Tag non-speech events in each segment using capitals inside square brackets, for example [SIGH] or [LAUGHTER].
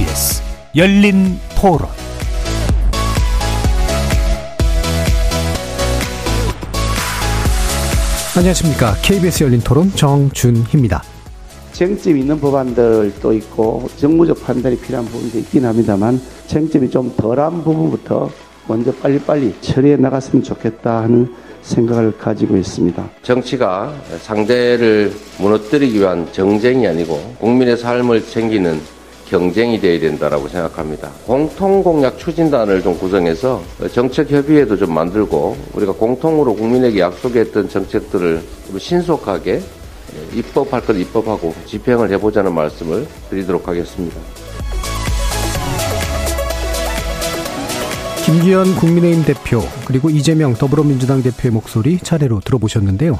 KBS 열린 토론 안녕하십니까. KBS 열린 토론 정준희입니다. 쟁점 있는 법안들도 있고 정무적 판단이 필요한 부분도 있긴 합니다만 쟁점이 좀 덜한 부분부터 먼저 빨리빨리 처리해 나갔으면 좋겠다 하는 생각을 가지고 있습니다. 정치가 상대를 무너뜨리기 위한 정쟁이 아니고 국민의 삶을 챙기는 경쟁이 되어야 된다라고 생각합니다. 공통 공약 추진단을 좀 구성해서 정책 협의회도 좀 만들고 우리가 공통으로 국민에게 약속했던 정책들을 신속하게 입법할 것 입법하고 집행을 해보자는 말씀을 드리도록 하겠습니다. 김기현 국민의힘 대표 그리고 이재명 더불어민주당 대표의 목소리 차례로 들어보셨는데요.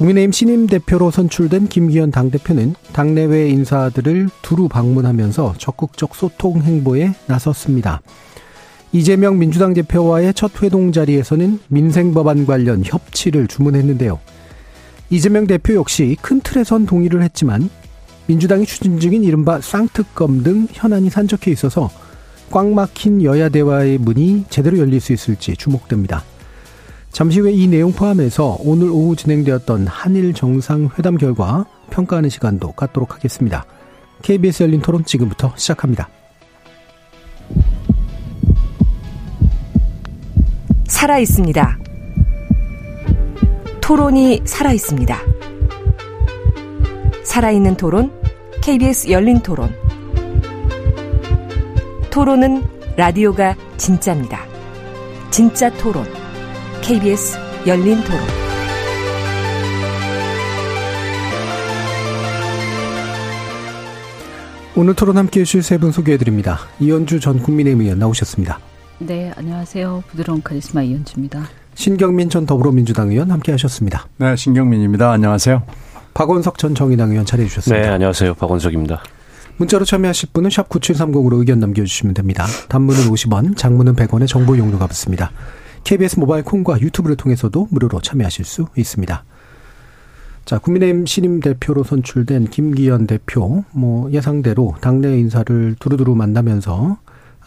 국민의힘 신임 대표로 선출된 김기현 당대표는 당내외 인사들을 두루 방문하면서 적극적 소통 행보에 나섰습니다. 이재명 민주당 대표와의 첫 회동 자리에서는 민생 법안 관련 협치를 주문했는데요. 이재명 대표 역시 큰 틀에선 동의를 했지만 민주당이 추진 중인 이른바 쌍특검 등 현안이 산적해 있어서 꽉 막힌 여야 대화의 문이 제대로 열릴 수 있을지 주목됩니다. 잠시 후에 이 내용 포함해서 오늘 오후 진행되었던 한일 정상회담 결과 평가하는 시간도 갖도록 하겠습니다. KBS 열린 토론 지금부터 시작합니다. 살아 있습니다. 토론이 살아 있습니다. 살아있는 토론, KBS 열린 토론. 토론은 라디오가 진짜입니다. 진짜 토론. KBS 열린 토론. 오늘 토론 함께 해주실 세 분 소개해드립니다. 이현주 전 국민의힘 의원 나오셨습니다. 네, 안녕하세요. 부드러운 카리스마 이현주입니다. 신경민 전 더불어민주당 의원 함께 하셨습니다. 네, 신경민입니다. 안녕하세요. 박원석 전 정의당 의원 차례해 주셨습니다. 네, 안녕하세요. 박원석입니다. 문자로 참여하실 분은 샵 9730으로 의견 남겨주시면 됩니다. 단문은 50원, 장문은 100원의 정보 용료가 붙습니다. KBS 모바일 콩과 유튜브를 통해서도 무료로 참여하실 수 있습니다. 자, 국민의힘 신임 대표로 선출된 김기현 대표, 뭐 예상대로 당내 인사를 두루두루 만나면서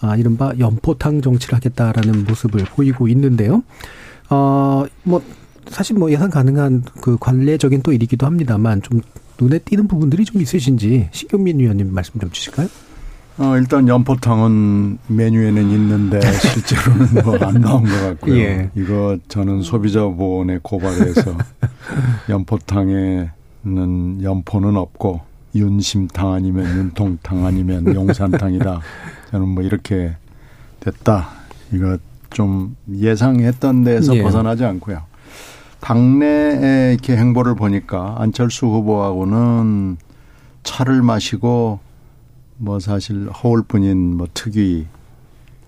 아, 이른바 연포탕 정치를 하겠다라는 모습을 보이고 있는데요. 어, 뭐 사실 뭐 예상 가능한 그 관례적인 또 일이기도 합니다만 좀 눈에 띄는 부분들이 좀 있으신지 신경민 위원님 말씀 좀 주실까요? 어, 일단 연포탕은 메뉴에는 있는데 [LAUGHS] 실제로는 뭐 안 나온 것 같고요. 예. 이거 저는 소비자 보호원에 고발해서 [LAUGHS] 연포탕에는 연포는 없고 윤심탕 아니면 윤통탕 아니면 용산탕이다. [LAUGHS] 저는 뭐 이렇게 됐다. 이거 좀 예상했던 데서 예. 벗어나지 않고요. 당내에 이렇게 행보를 보니까 안철수 후보하고는 차를 마시고 뭐 사실 허울뿐인 뭐 특위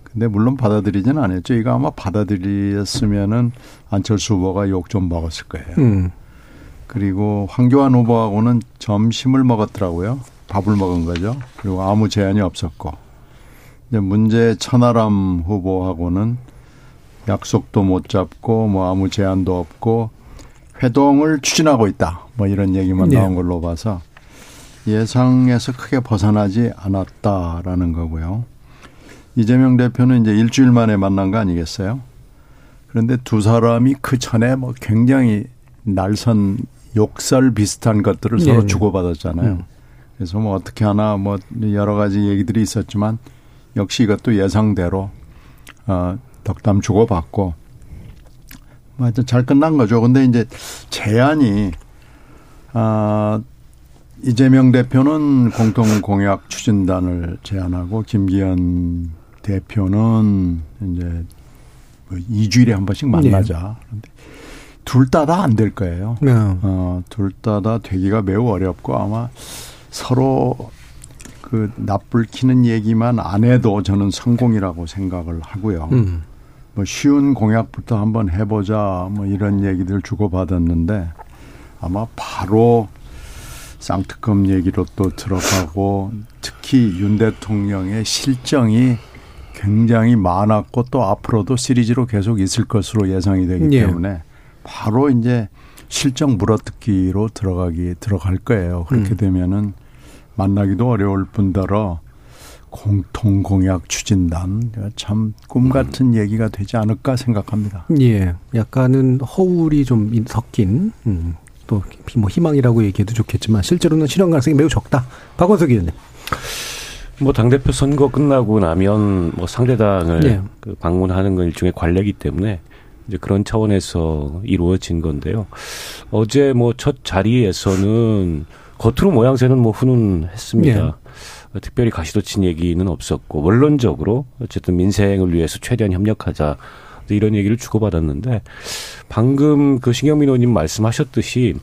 근데 물론 받아들이지는 않았죠. 이거 아마 받아들였으면은 안철수 후보가 욕 좀 먹었을 거예요. 음. 그리고 황교안 후보하고는 점심을 먹었더라고요. 밥을 먹은 거죠. 그리고 아무 제한이 없었고. 이제 문제 천하람 후보하고는 약속도 못 잡고 뭐 아무 제한도 없고 회동을 추진하고 있다. 뭐 이런 얘기만 네. 나온 걸로 봐서 예상에서 크게 벗어나지 않았다라는 거고요. 이재명 대표는 이제 일주일 만에 만난 거 아니겠어요? 그런데 두 사람이 그 전에 뭐 굉장히 날선 욕설 비슷한 것들을 서로 네. 주고받았잖아요. 음. 그래서 뭐 어떻게 하나 뭐 여러 가지 얘기들이 있었지만 역시 이것도 예상대로 어 덕담 주고받고 뭐 하여튼 잘 끝난 거죠. 근데 이제 제안이 아 이재명 대표는 공통 공약 추진단을 제안하고 김기현 대표는 이제 뭐 2주일에 한 번씩 만나자. 네. 그런데 둘 다 다 안 될 거예요. 네. 어, 둘 다 다 되기가 매우 어렵고 아마 서로 그 납불 키는 얘기만 안 해도 저는 성공이라고 생각을 하고요. 음. 뭐 쉬운 공약부터 한번 해보자 뭐 이런 얘기들 주고받았는데 아마 바로 쌍특검 얘기로 또 들어가고 특히 윤 대통령의 실정이 굉장히 많았고 또 앞으로도 시리즈로 계속 있을 것으로 예상이 되기 예. 때문에 바로 이제 실정 물어뜯기로 들어가기 들어갈 거예요. 그렇게 음. 되면은 만나기도 어려울 뿐더러 공통 공약 추진단 참 꿈 같은 음. 얘기가 되지 않을까 생각합니다. 예, 약간은 허울이 좀 섞인 음, 또 뭐 희망이라고 얘기해도 좋겠지만 실제로는 실현 가능성이 매우 적다. 박원석 의원님. 뭐 당대표 선거 끝나고 나면 뭐 상대당을 예. 그 방문하는 건 일종의 관례이기 때문에 이제 그런 차원에서 이루어진 건데요. 어제 뭐 첫 자리에서는 겉으로 모양새는 뭐 훈훈했습니다. 예. 특별히 가시도친 얘기는 없었고 원론적으로 어쨌든 민생을 위해서 최대한 협력하자 이런 얘기를 주고받았는데 방금 그 신경민 의원님 말씀하셨듯이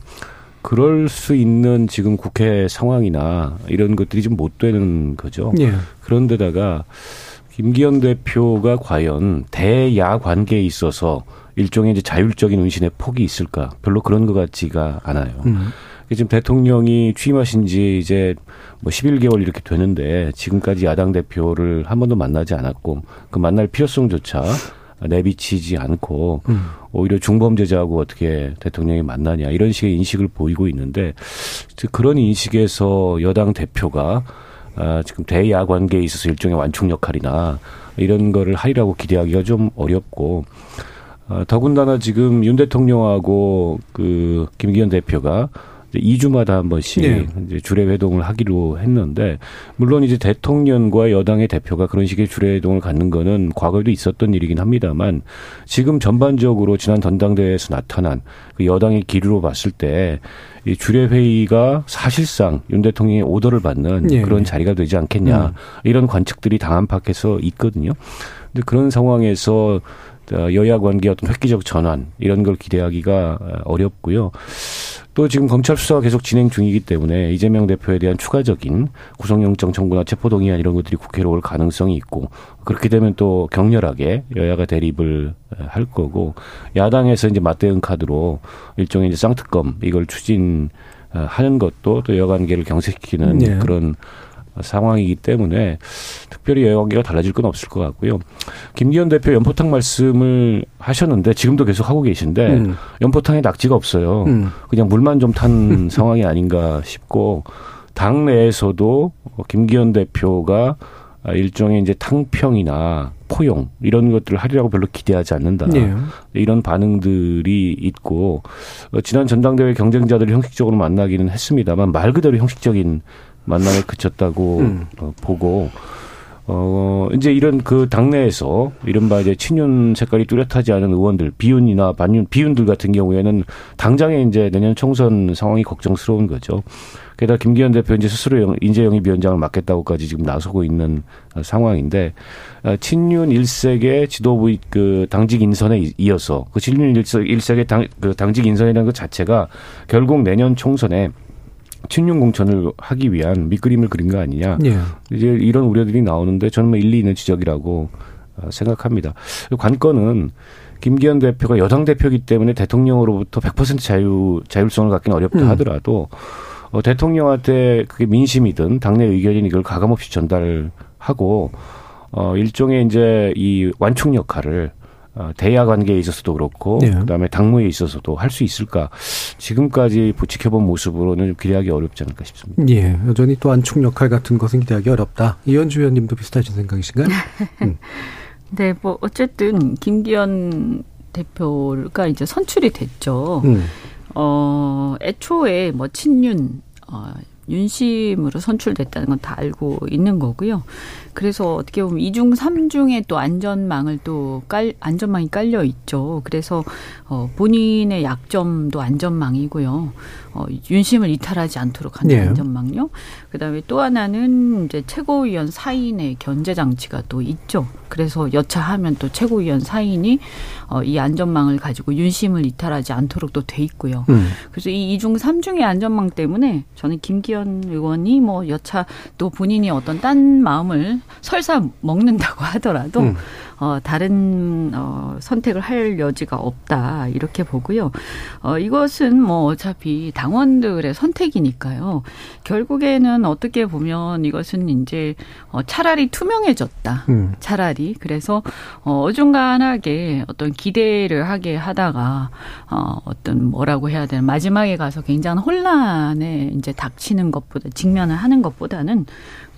그럴 수 있는 지금 국회 상황이나 이런 것들이 좀 못 되는 거죠. 예. 그런데다가 김기현 대표가 과연 대야 관계에 있어서 일종의 이제 자율적인 운신의 폭이 있을까? 별로 그런 것 같지가 않아요. 음. 지금 대통령이 취임하신 지 이제 뭐 11개월 이렇게 되는데 지금까지 야당 대표를 한 번도 만나지 않았고 그 만날 필요성조차 내비치지 않고 음. 오히려 중범죄자하고 어떻게 대통령이 만나냐 이런 식의 인식을 보이고 있는데 그런 인식에서 여당 대표가 아, 지금 대야 관계에 있어서 일종의 완충 역할이나 이런 거를 하리라고 기대하기가 좀 어렵고 아, 더군다나 지금 윤 대통령하고 그 김기현 대표가 2주마다 한 번씩 네. 이제 주례 회동을 하기로 했는데 물론 이제 대통령과 여당의 대표가 그런 식의 주례 회동을 갖는 거는 과거에도 있었던 일이긴 합니다만 지금 전반적으로 지난 전당대회에서 나타난 그 여당의 기류로 봤을 때 이 주례 회의가 사실상 윤 대통령의 오더를 받는 네. 그런 자리가 되지 않겠냐 음. 이런 관측들이 당한박해서 있거든요. 근데 그런 상황에서 여야 관계 어떤 획기적 전환 이런 걸 기대하기가 어렵고요. 또 지금 검찰 수사가 계속 진행 중이기 때문에 이재명 대표에 대한 추가적인 구속영장 청구나 체포동의안 이런 것들이 국회로 올 가능성이 있고 그렇게 되면 또 격렬하게 여야가 대립을 할 거고 야당에서 이제 맞대응 카드로 일종의 이제 쌍특검 이걸 추진하는 것도 또 여관계를 경색시키는 네. 그런 상황이기 때문에 특별히 여관계가 달라질 건 없을 것 같고요. 김기현 대표 연포탕 말씀을 하셨는데 지금도 계속 하고 계신데 음. 연포탕에 낙지가 없어요. 음. 그냥 물만 좀 탄 [LAUGHS] 상황이 아닌가 싶고 당 내에서도 김기현 대표가 일종의 이제 탕평이나 포용 이런 것들을 하리라고 별로 기대하지 않는다. 네. 이런 반응들이 있고 어, 지난 전당대회 경쟁자들을 형식적으로 만나기는 했습니다만 말 그대로 형식적인 만남에 그쳤다고 음. 어, 보고 어 이제 이런 그 당내에서 이른바 이제 친윤 색깔이 뚜렷하지 않은 의원들 비윤이나 반윤 비윤들 같은 경우에는 당장에 이제 내년 총선 상황이 걱정스러운 거죠. 게다가 김기현 대표 이제 스스로 인재 영입 위원장을 맡겠다고까지 지금 나서고 있는 상황인데 어, 친윤 일색의 지도부 그 당직 인선에 이어서 그 친윤 일색의 당, 그 당직 인선이라는 것 자체가 결국 내년 총선에 친윤 공천을 하기 위한 밑그림을 그린 거 아니냐. 예. 이제 이런 우려들이 나오는데 저는 뭐 일리 있는 지적이라고 어, 생각합니다. 관건은 김기현 대표가 여당 대표이기 때문에 대통령으로부터 100% 자유 자율성을 갖기는 어렵다 음. 하더라도 어, 대통령한테 그게 민심이든 당내 의견인 이걸 가감 없이 전달하고 어 일종의 이제 이 완충 역할을 어, 대야 관계에 있어서도 그렇고 네. 그다음에 당무에 있어서도 할 수 있을까 지금까지 지켜본 모습으로는 기대하기 어렵지 않을까 싶습니다. 예, 여전히 또 안축 역할 같은 것은 기대하기 어렵다. 이현주 의원님도 비슷하신 생각이신가요? [LAUGHS] 음. 네, 뭐 어쨌든 김기현 대표가 이제 선출이 됐죠. 음. 어, 애초에 뭐 친윤 어, 윤심으로 선출됐다는 건 다 알고 있는 거고요. 그래서 어떻게 보면 이중 삼중에 또 안전망을 또 깔, 안전망이 깔려 있죠. 그래서 어, 본인의 약점도 안전망이고요. 어, 윤심을 이탈하지 않도록 하는 네. 안전망요. 그다음에 또 하나는 이제 최고위원 사인의 견제 장치가 또 있죠. 그래서 여차하면 또 최고위원 사인이 어, 이 안전망을 가지고 윤심을 이탈하지 않도록 또 돼 있고요. 음. 그래서 이 이중 삼중의 안전망 때문에 저는 김기현 의원이 뭐 여차 또 본인이 어떤 딴 마음을 설사 먹는다고 하더라도 음. 어, 다른 어, 선택을 할 여지가 없다 이렇게 보고요. 어, 이것은 뭐 어차피 당원들의 선택이니까요. 결국에는 어떻게 보면 이것은 이제 어, 차라리 투명해졌다. 음. 차라리 그래서 어, 어중간하게 어떤 기대를 하게 하다가 어, 어떤 뭐라고 해야 되나 마지막에 가서 굉장한 혼란에 이제 닥치는 것보다 직면을 하는 것보다는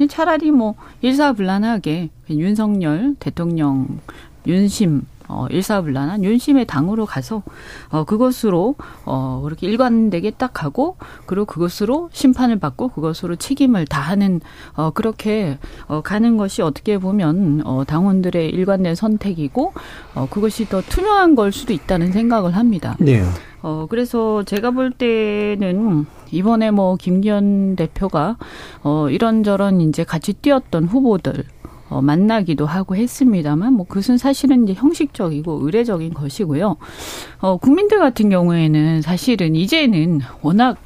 차라리 뭐 일사불란하게 윤석열 대통령 윤심 어, 일사불란한 윤심의 당으로 가서 어, 그것으로 어, 그렇게 일관되게 딱 하고 그리고 그것으로 심판을 받고 그것으로 책임을 다하는 어, 그렇게 어, 가는 것이 어떻게 보면 어, 당원들의 일관된 선택이고 어, 그것이 더 투명한 걸 수도 있다는 생각을 합니다. 네. 어, 그래서 제가 볼 때는 이번에 뭐 김기현 대표가 어, 이런저런 이제 같이 뛰었던 후보들 어, 만나기도 하고 했습니다만 뭐 그것은 사실은 이제 형식적이고 의례적인 것이고요. 어, 국민들 같은 경우에는 사실은 이제는 워낙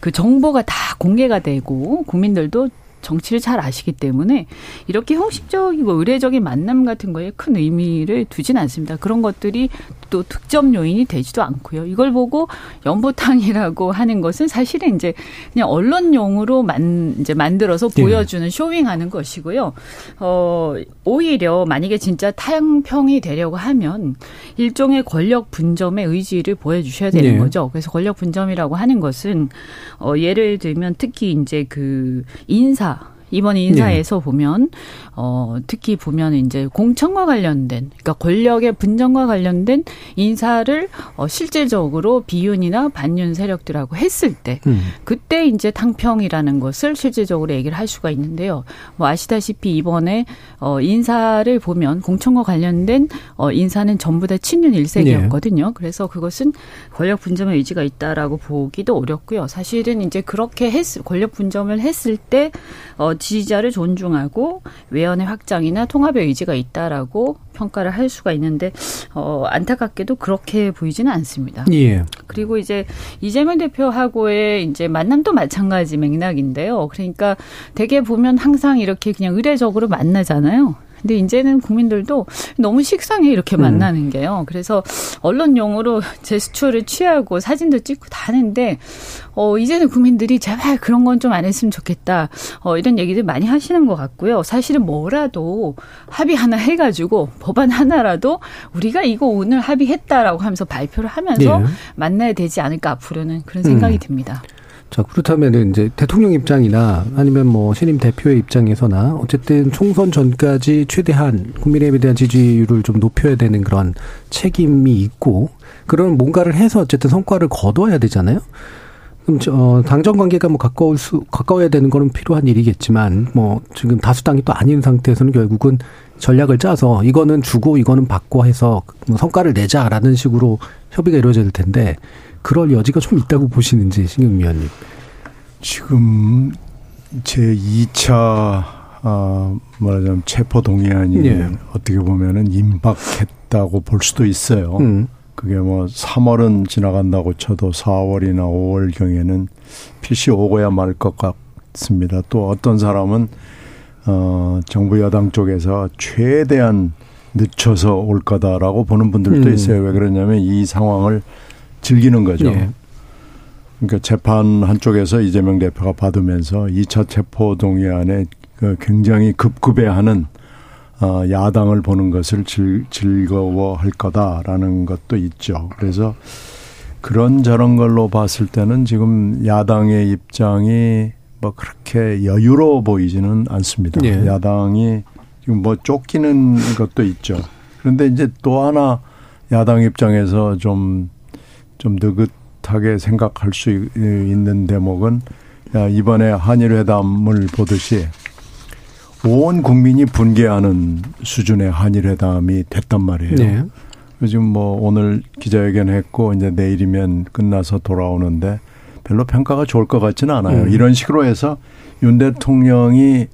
그 정보가 다 공개가 되고 국민들도 정치를 잘 아시기 때문에 이렇게 형식적이고 의례적인 만남 같은 거에 큰 의미를 두진 않습니다. 그런 것들이 또 득점 요인이 되지도 않고요. 이걸 보고 연보탕이라고 하는 것은 사실은 이제 그냥 언론용으로 만 이제 만들어서 네. 보여주는 네. 쇼윙하는 것이고요. 어 오히려 만약에 진짜 타향평이 되려고 하면 일종의 권력 분점의 의지를 보여주셔야 되는 네. 거죠. 그래서 권력 분점이라고 하는 것은 어 예를 들면 특히 이제 그 인사 이번 인사에서 네. 보면 어 특히 보면 이제 공천과 관련된 그러니까 권력의 분정과 관련된 인사를 어 실질적으로 비윤이나 반윤 세력들하고 했을 때 음. 그때 이제 탕평이라는 것을 실질적으로 얘기를 할 수가 있는데요. 뭐 아시다시피 이번에 어 인사를 보면 공천과 관련된 어 인사는 전부 다 친윤 일색이었거든요. 네. 그래서 그것은 권력 분점의 의지가 있다라고 보기도 어렵고요. 사실은 이제 그렇게 했 권력 분점을 했을 때 어 지지자를 존중하고 외연의 확장이나 통합의 의지가 있다라고 평가를 할 수가 있는데 어 안타깝게도 그렇게 보이지는 않습니다. 예. 그리고 이제 이재명 대표하고의 이제 만남도 마찬가지 맥락인데요. 그러니까 대개 보면 항상 이렇게 그냥 의례적으로 만나잖아요. 근데 이제는 국민들도 너무 식상해 이렇게 음. 만나는 게요. 그래서 언론용으로 제스처를 취하고 사진도 찍고 다 하는데 어 이제는 국민들이 제발 그런 건 좀 안 했으면 좋겠다. 어 이런 얘기들 많이 하시는 것 같고요. 사실은 뭐라도 합의 하나 해 가지고 법안 하나라도 우리가 이거 오늘 합의했다라고 하면서 발표를 하면서 네. 만나야 되지 않을까 앞으로는 그런 생각이 음. 듭니다. 자, 그렇다면 이제 대통령 입장이나 아니면 뭐 신임 대표의 입장에서나 어쨌든 총선 전까지 최대한 국민의힘에 대한 지지율을 좀 높여야 되는 그런 책임이 있고 그런 뭔가를 해서 어쨌든 성과를 거둬야 되잖아요. 그럼 저 당정 관계가 뭐 가까울 수 가까워야 되는 거는 필요한 일이겠지만 뭐 지금 다수당이 또 아닌 상태에서는 결국은 전략을 짜서 이거는 주고 이거는 받고 해서 뭐 성과를 내자라는 식으로 협의가 이루어질 텐데 그럴 여지가 좀 있다고 보시는지 신경미 의원님. 지금 제 2차 아 말하자면 체포 동의안이 네. 어떻게 보면은 임박했다고 볼 수도 있어요. 음. 그게 뭐 3월은 지나간다고 쳐도 4월이나 5월 경에는 필시 오고야 말 것 같습니다. 또 어떤 사람은 어 정부 여당 쪽에서 최대한 늦춰서 올 거다라고 보는 분들도 음. 있어요. 왜 그러냐면 이 상황을 즐기는 거죠. 네. 그러니까 재판 한쪽에서 이재명 대표가 받으면서 2차 체포 동의안에 그 굉장히 급급해하는 어, 야당을 보는 것을 즐, 즐거워할 거다라는 것도 있죠. 그래서 그런 저런 걸로 봤을 때는 지금 야당의 입장이 뭐 그렇게 여유로워 보이지는 않습니다. 네. 야당이 지금 뭐 쫓기는 것도 있죠. 그런데 이제 또 하나 야당 입장에서 좀 좀 느긋하게 생각할 수 있는 대목은 이번에 한일 회담을 보듯이 온 국민이 분개하는 수준의 한일 회담이 됐단 말이에요. 네. 지금 뭐 오늘 기자회견 했고 이제 내일이면 끝나서 돌아오는데 별로 평가가 좋을 것 같지는 않아요. 음. 이런 식으로 해서 윤 대통령이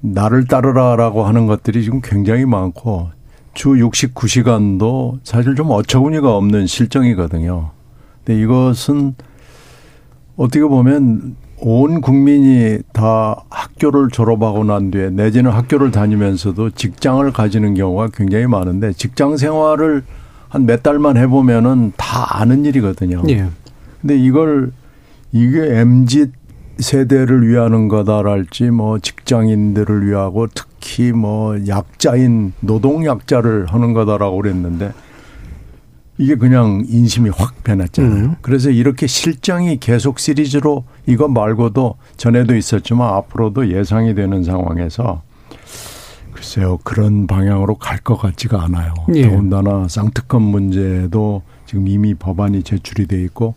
나를 따르라라고 하는 것들이 지금 굉장히 많고 주 69시간도 사실 좀 어처구니가 없는 실정이거든요. 근데 이것은 어떻게 보면 온 국민이 다 학교를 졸업하고 난 뒤에 내지는 학교를 다니면서도 직장을 가지는 경우가 굉장히 많은데 직장 생활을 한 몇 달만 해보면은 다 아는 일이거든요. 예. 근데 이걸 이게 MZ 세대를 위하는 거다랄지 뭐 직장인들을 위하고 특히 뭐 약자인 노동 약자를 하는 거다라고 그랬는데 이게 그냥 인심이 확 변했잖아요. 음. 그래서 이렇게 실정이 계속 시리즈로 이거 말고도 전에도 있었지만 앞으로도 예상이 되는 상황에서 글쎄요 그런 방향으로 갈 것 같지가 않아요. 예. 더군다나 쌍특검 문제도 지금 이미 법안이 제출이 돼 있고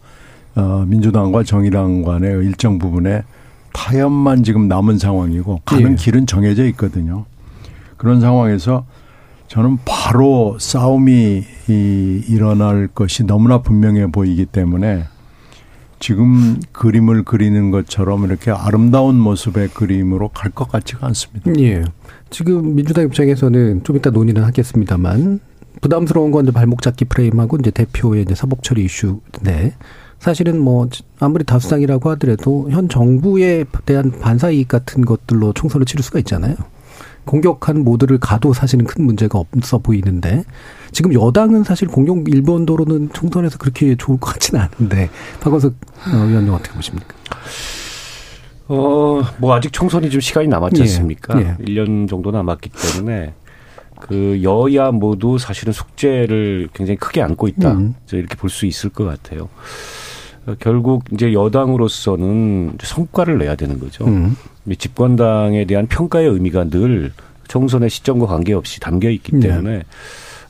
어, 민주당과 정의당 간의 일정 부분에 타협만 지금 남은 상황이고 가는 예. 길은 정해져 있거든요. 그런 상황에서 저는 바로 싸움이 이 일어날 것이 너무나 분명해 보이기 때문에 지금 그림을 그리는 것처럼 이렇게 아름다운 모습의 그림으로 갈 것 같지가 않습니다. 예. 지금 민주당 입장에서는 좀 이따 논의는 하겠습니다만 부담스러운 건 이제 발목 잡기 프레임하고 이제 대표의 이제 사법 처리 이슈인데 사실은 뭐 아무리 다수당이라고 하더라도 현 정부에 대한 반사 이익 같은 것들로 총선을 치를 수가 있잖아요. 공격한 모드를 가도 사실은 큰 문제가 없어 보이는데 지금 여당은 사실 공격 일본도로는 총선에서 그렇게 좋을 것 같지는 않은데 박원석 어, 위원님 어떻게 보십니까? 어, 뭐 아직 총선이 좀 시간이 남았지 예, 않습니까? 예, 예. 1년 정도 남았기 때문에 그 여야 모두 사실은 숙제를 굉장히 크게 안고 있다. 음. 이렇게 볼 수 있을 것 같아요. 결국 이제 여당으로서는 성과를 내야 되는 거죠. 음. 집권당에 대한 평가의 의미가 늘 총선의 시점과 관계없이 담겨 있기 네. 때문에 네.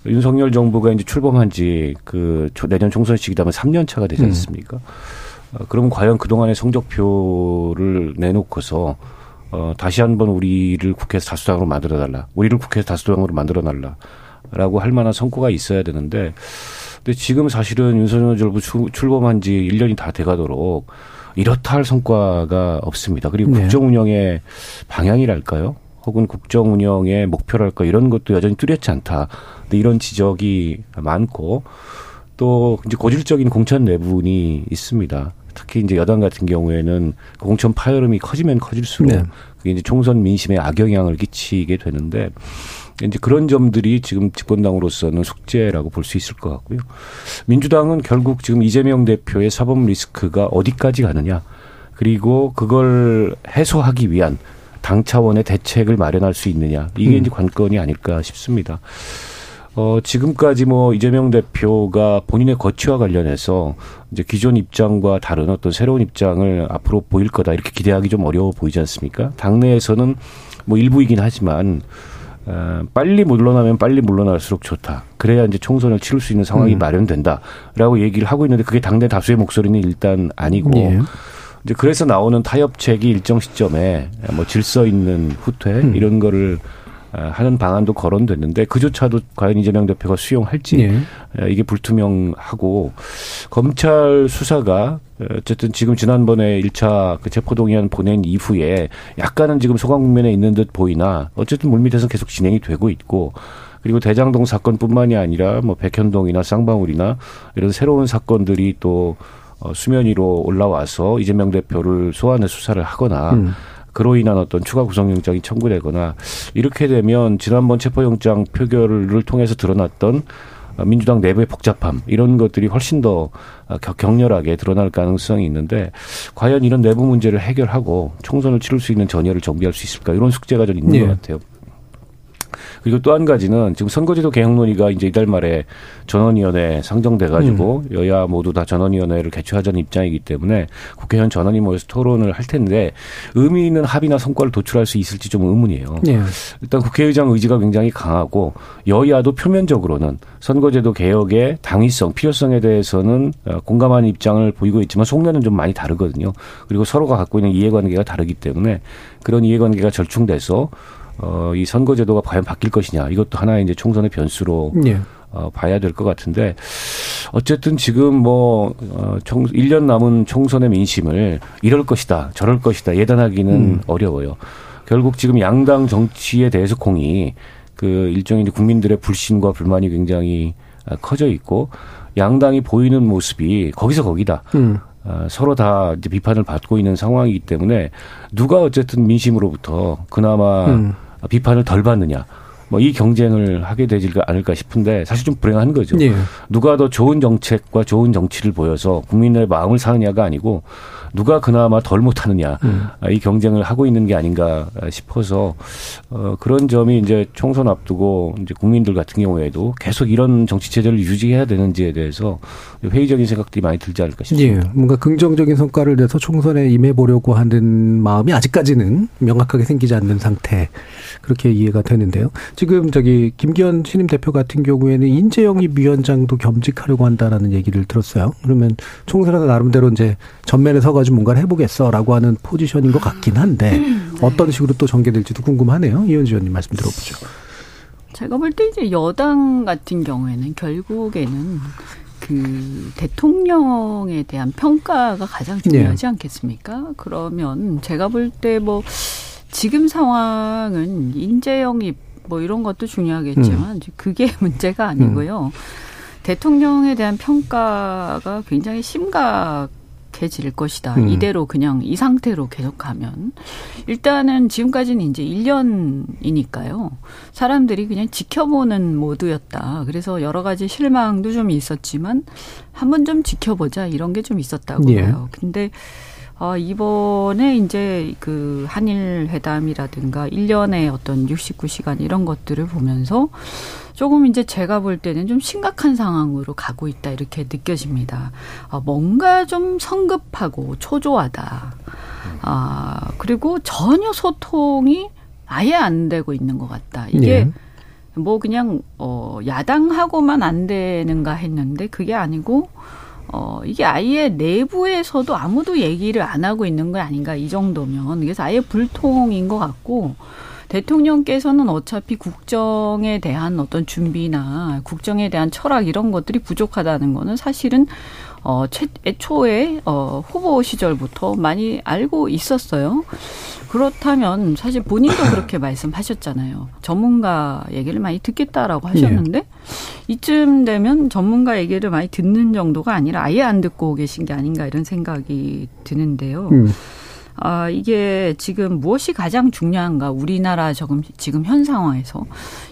윤석열 정부가 이제 출범한 지 그 내년 총선 시기다면 3년 차가 되지 음. 않습니까? 음. 그러면 과연 그동안의 성적표를 내놓고서 어, 다시 한번 우리를 국회에서 다수당으로 만들어 달라. 우리를 국회에서 다수당으로 만들어 달라. 라고 할 만한 성과가 있어야 되는데 근데 지금 사실은 윤석열 정부 출범한 지 1년이 다 돼가도록 이렇다 할 성과가 없습니다. 그리고 네. 국정 운영의 방향이랄까요? 혹은 국정 운영의 목표랄까 이런 것도 여전히 뚜렷지 않다. 근데 이런 지적이 많고 또 이제 고질적인 공천 내분이 있습니다. 특히 이제 여당 같은 경우에는 공천 파열음이 커지면 커질수록 네. 그게 이제 총선 민심에 악영향을 끼치게 되는데 이제 그런 점들이 지금 집권당으로서는 숙제라고 볼 수 있을 것 같고요. 민주당은 결국 지금 이재명 대표의 사법 리스크가 어디까지 가느냐. 그리고 그걸 해소하기 위한 당 차원의 대책을 마련할 수 있느냐. 이게 음. 이제 관건이 아닐까 싶습니다. 어, 지금까지 뭐 이재명 대표가 본인의 거취와 관련해서 이제 기존 입장과 다른 어떤 새로운 입장을 앞으로 보일 거다 이렇게 기대하기 좀 어려워 보이지 않습니까? 당내에서는 뭐 일부이긴 하지만 어, 빨리 물러나면 빨리 물러날수록 좋다. 그래야 이제 총선을 치를 수 있는 상황이 음. 마련된다라고 얘기를 하고 있는데 그게 당내 다수의 목소리는 일단 아니고 예. 이제 그래서 나오는 타협책이 일정 시점에 뭐 질서 있는 후퇴 음. 이런 거를 어, 하는 방안도 거론됐는데 그조차도 과연 이재명 대표가 수용할지 예. 이게 불투명하고 검찰 수사가 어쨌든 지금 지난번에 1차 그 체포동의안 보낸 이후에 약간은 지금 소강 국면에 있는 듯 보이나 어쨌든 물밑에서 계속 진행이 되고 있고 그리고 대장동 사건뿐만이 아니라 뭐 백현동이나 쌍방울이나 이런 새로운 사건들이 또 어, 수면 위로 올라와서 이재명 대표를 소환해 수사를 하거나 음. 그로 인한 어떤 추가 구속영장이 청구되거나 이렇게 되면 지난번 체포영장 표결을 통해서 드러났던 민주당 내부의 복잡함 이런 것들이 훨씬 더 격렬하게 드러날 가능성이 있는데 과연 이런 내부 문제를 해결하고 총선을 치를 수 있는 전열을 정비할 수 있을까 이런 숙제가 좀 있는 네. 것 같아요. 그리고 또 한 가지는 지금 선거제도 개혁 논의가 이제 이달 말에 전원위원회 상정돼 가지고 음. 여야 모두 다 전원위원회를 개최하자는 입장이기 때문에 국회의원 전원이 모여서 토론을 할 텐데 의미 있는 합의나 성과를 도출할 수 있을지 좀 의문이에요. 네. 일단 국회의장 의지가 굉장히 강하고 여야도 표면적으로는 선거제도 개혁의 당위성, 필요성에 대해서는 어, 공감하는 입장을 보이고 있지만 속내는 좀 많이 다르거든요. 그리고 서로가 갖고 있는 이해관계가 다르기 때문에 그런 이해관계가 절충돼서 어, 이 선거제도가 과연 바뀔 것이냐 이것도 하나의 이제 총선의 변수로 예. 어, 봐야 될 것 같은데 어쨌든 지금 뭐 어, 총 1년 남은 총선의 민심을 이럴 것이다 저럴 것이다 예단하기는 음. 어려워요. 결국 지금 양당 정치에 대해서 공이 그 일종의 국민들의 불신과 불만이 굉장히 아, 커져 있고 양당이 보이는 모습이 거기서 거기다. 음. 어, 서로 다 이제 비판을 받고 있는 상황이기 때문에 누가 어쨌든 민심으로부터 그나마 음. 비판을 덜 받느냐. 뭐 이 경쟁을 하게 되지 않을까 싶은데 사실 좀 불행한 거죠. 예. 누가 더 좋은 정책과 좋은 정치를 보여서 국민의 마음을 사느냐가 아니고 누가 그나마 덜 못하느냐 음. 이 경쟁을 하고 있는 게 아닌가 싶어서 어, 그런 점이 이제 총선 앞두고 이제 국민들 같은 경우에도 계속 이런 정치 체제를 유지해야 되는지에 대해서 회의적인 생각들이 많이 들지 않을까 싶습니다. 예, 뭔가 긍정적인 성과를 내서 총선에 임해 보려고 하는 마음이 아직까지는 명확하게 생기지 않는 상태 그렇게 이해가 되는데요. 지금 저기 김기현 신임 대표 같은 경우에는 인재영입 위원장도 겸직하려고 한다라는 얘기를 들었어요. 그러면 총선에서 나름대로 이제 전면에 서가 가지고 뭔가를 해보겠어라고 하는 포지션인 것 같긴 한데 음, 네. 어떤 식으로 또 전개될지도 궁금하네요. 이현지 의원님 말씀 들어보죠. 제가 볼 때 이제 여당 같은 경우에는 결국에는 그 대통령에 대한 평가가 가장 중요하지 네. 않겠습니까? 그러면 제가 볼 때 뭐 지금 상황은 인재 영입 뭐 이런 것도 중요하겠지만 음. 그게 [LAUGHS] 문제가 아니고요. 음. 대통령에 대한 평가가 굉장히 심각 약해질 것이다. 음. 이대로 그냥 이 상태로 계속하면 일단은 지금까지는 이제 1년이니까요. 사람들이 그냥 지켜보는 모드였다. 그래서 여러 가지 실망도 좀 있었지만 한번 좀 지켜보자 이런 게 좀 있었다고 예. 봐요. 근데 아, 이번에 이제 그 한일 회담이라든가 1년의 어떤 69시간 이런 것들을 보면서 조금 이제 제가 볼 때는 좀 심각한 상황으로 가고 있다 이렇게 느껴집니다. 아, 뭔가 좀 성급하고 초조하다. 아, 그리고 전혀 소통이 아예 안 되고 있는 것 같다. 이게 네. 뭐 그냥 어 야당하고만 안 되는가 했는데 그게 아니고 어, 이게 아예 내부에서도 아무도 얘기를 안 하고 있는 거 아닌가 이 정도면. 그래서 아예 불통인 것 같고, 대통령께서는 어차피 국정에 대한 어떤 준비나 국정에 대한 철학 이런 것들이 부족하다는 거는 사실은 어, 최, 애초에 어, 후보 시절부터 많이 알고 있었어요. 그렇다면 사실 본인도 [COUGHS] 그렇게 말씀하셨잖아요. 전문가 얘기를 많이 듣겠다라고 하셨는데 예. 이쯤 되면 전문가 얘기를 많이 듣는 정도가 아니라 아예 안 듣고 계신 게 아닌가 이런 생각이 드는데요. 음. 아, 이게 지금 무엇이 가장 중요한가? 우리나라 지금 지금 현 상황에서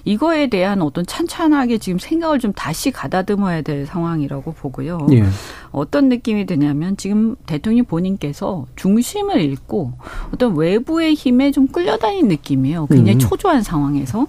이거에 대한 어떤 찬찬하게 지금 생각을 좀 다시 가다듬어야 될 상황이라고 보고요. 예. 어떤 느낌이 드냐면 지금 대통령 본인께서 중심을 잃고 어떤 외부의 힘에 좀 끌려다니는 느낌이에요. 굉장히 음. 초조한 상황에서.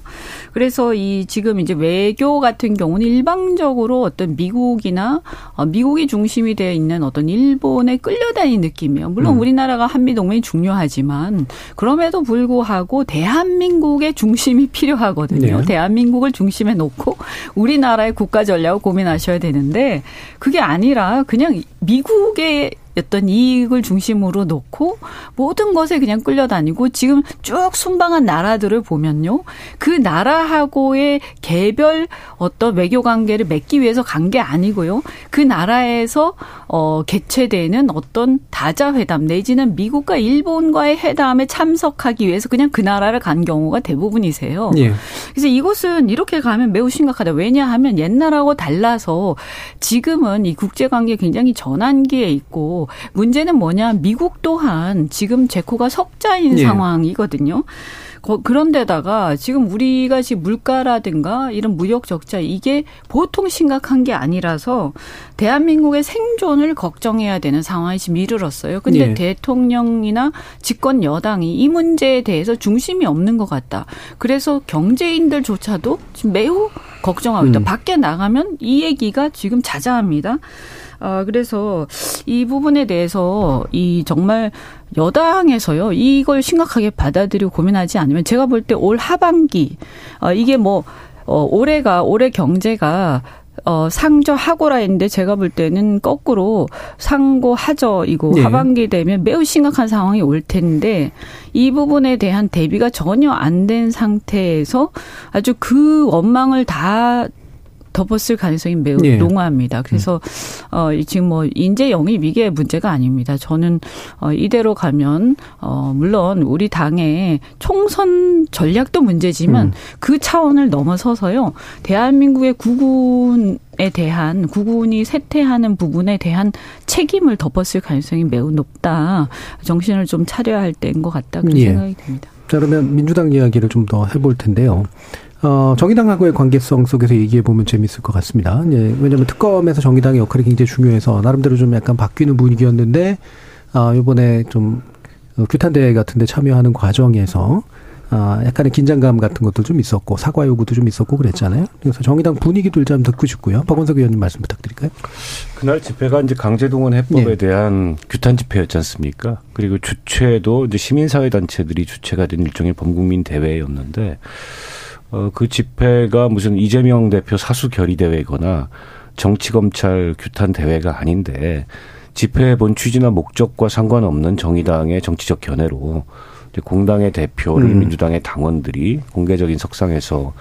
그래서 이 지금 이제 외교 같은 경우는 일방적으로 어떤 미국이나 어, 미국이 중심이 되어 있는 어떤 일본에 끌려다니는 느낌이에요. 물론 음. 우리나라가 한미 동맹이 중요하지만 그럼에도 불구하고 대한민국의 중심이 [LAUGHS] 필요하거든요. 네. 대한민국을 중심에 놓고 우리나라의 국가 전략을 고민하셔야 되는데 그게 아니라 그냥 미국의 어떤 이익을 중심으로 놓고 모든 것에 그냥 끌려다니고 지금 쭉 순방한 나라들을 보면요. 그 나라하고의 개별 어떤 외교 관계를 맺기 위해서 간 게 아니고요. 그 나라에서 어 개최되는 어떤 다자 회담 내지는 미국과 일본과의 회담에 참석하기 위해서 그냥 그 나라를 간 경우가 대부분이세요. 예. 그래서 이곳은 이렇게 가면 매우 심각하다. 왜냐하면 옛날하고 달라서 지금은 이 국제 관계 굉장히 전환기에 있고 문제는 뭐냐 미국 또한 지금 제코가 석자인 예. 상황이거든요. 그런데다가 지금 우리가 지금 물가라든가 이런 무역 적자 이게 보통 심각한 게 아니라서 대한민국의 생존을 걱정해야 되는 상황이 지금 이르렀어요. 근데 예. 대통령이나 집권 여당이 이 문제에 대해서 중심이 없는 것 같다. 그래서 경제인들조차도 지금 매우 걱정하고 있다. 음. 밖에 나가면 이 얘기가 지금 자자합니다. 아, 그래서 이 부분에 대해서 이 정말 여당에서요, 이걸 심각하게 받아들이고 고민하지 않으면 제가 볼 때 올 하반기, 어, 이게 뭐, 어, 올해가, 올해 경제가 어, 상저 하고라 했는데 제가 볼 때는 거꾸로 상고 하저이고 네. 하반기 되면 매우 심각한 상황이 올 텐데 이 부분에 대한 대비가 전혀 안 된 상태에서 아주 그 원망을 다 덮었을 가능성이 매우 예. 농후합니다. 그래서 음. 어 지금 뭐 인재 영입 이게 문제가 아닙니다. 저는 어 이대로 가면 어 물론 우리 당의 총선 전략도 문제지만 음. 그 차원을 넘어서서요. 대한민국의 국군 부분에 대한 구군이 쇠퇴하는 부분에 대한 책임을 덮었을 가능성이 매우 높다. 정신을 좀 차려야 할 때인 것 같다. 그런 예. 생각이 듭니다. 자, 그러면 민주당 이야기를 좀 더 해볼 텐데요. 어, 정의당하고의 관계성 속에서 얘기해 보면 재밌을 것 같습니다. 예, 왜냐하면 특검에서 정의당의 역할이 굉장히 중요해서 나름대로 좀 약간 바뀌는 분위기였는데, 아, 요번에 좀 어, 규탄대회 같은 데 참여하는 과정에서 아, 약간의 긴장감 같은 것도 좀 있었고 사과 요구도 좀 있었고 그랬잖아요. 그래서 정의당 분위기도 좀 듣고 싶고요. 박원석 의원님 말씀 부탁드릴까요? 그날 집회가 이제 강제동원 해법에 네. 대한 규탄 집회였지 않습니까? 그리고 주최도 이제 시민사회 단체들이 주체가 된 일종의 범국민 대회였는데 어, 그 집회가 무슨 이재명 대표 사수 결의 대회거나 정치 검찰 규탄 대회가 아닌데 집회에 본 취지나 목적과 상관없는 정의당의 정치적 견해로 공당의 대표를 음. 민주당의 당원들이 공개적인 석상에서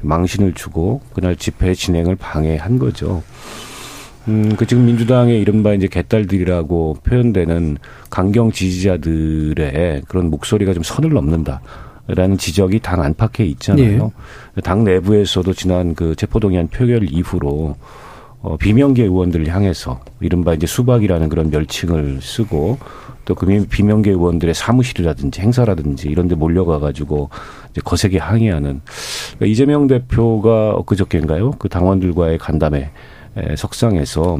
망신을 주고 그날 집회 진행을 방해한 거죠. 음, 그 지금 민주당의 이른바 이제 개딸들이라고 표현되는 강경 지지자들의 그런 목소리가 좀 선을 넘는다. 라는 지적이 당 안팎에 있잖아요. 예. 당 내부에서도 지난 그 체포동의안 표결 이후로 어, 비명계 의원들을 향해서 이른바 이제 수박이라는 그런 멸칭을 쓰고 또그 비명계 의원들의 사무실이라든지 행사라든지 이런 데 몰려가 가지고 이제 거세게 항의하는 그러니까 이재명 대표가 엊그저께인가요? 그 당원들과의 간담회 석상에서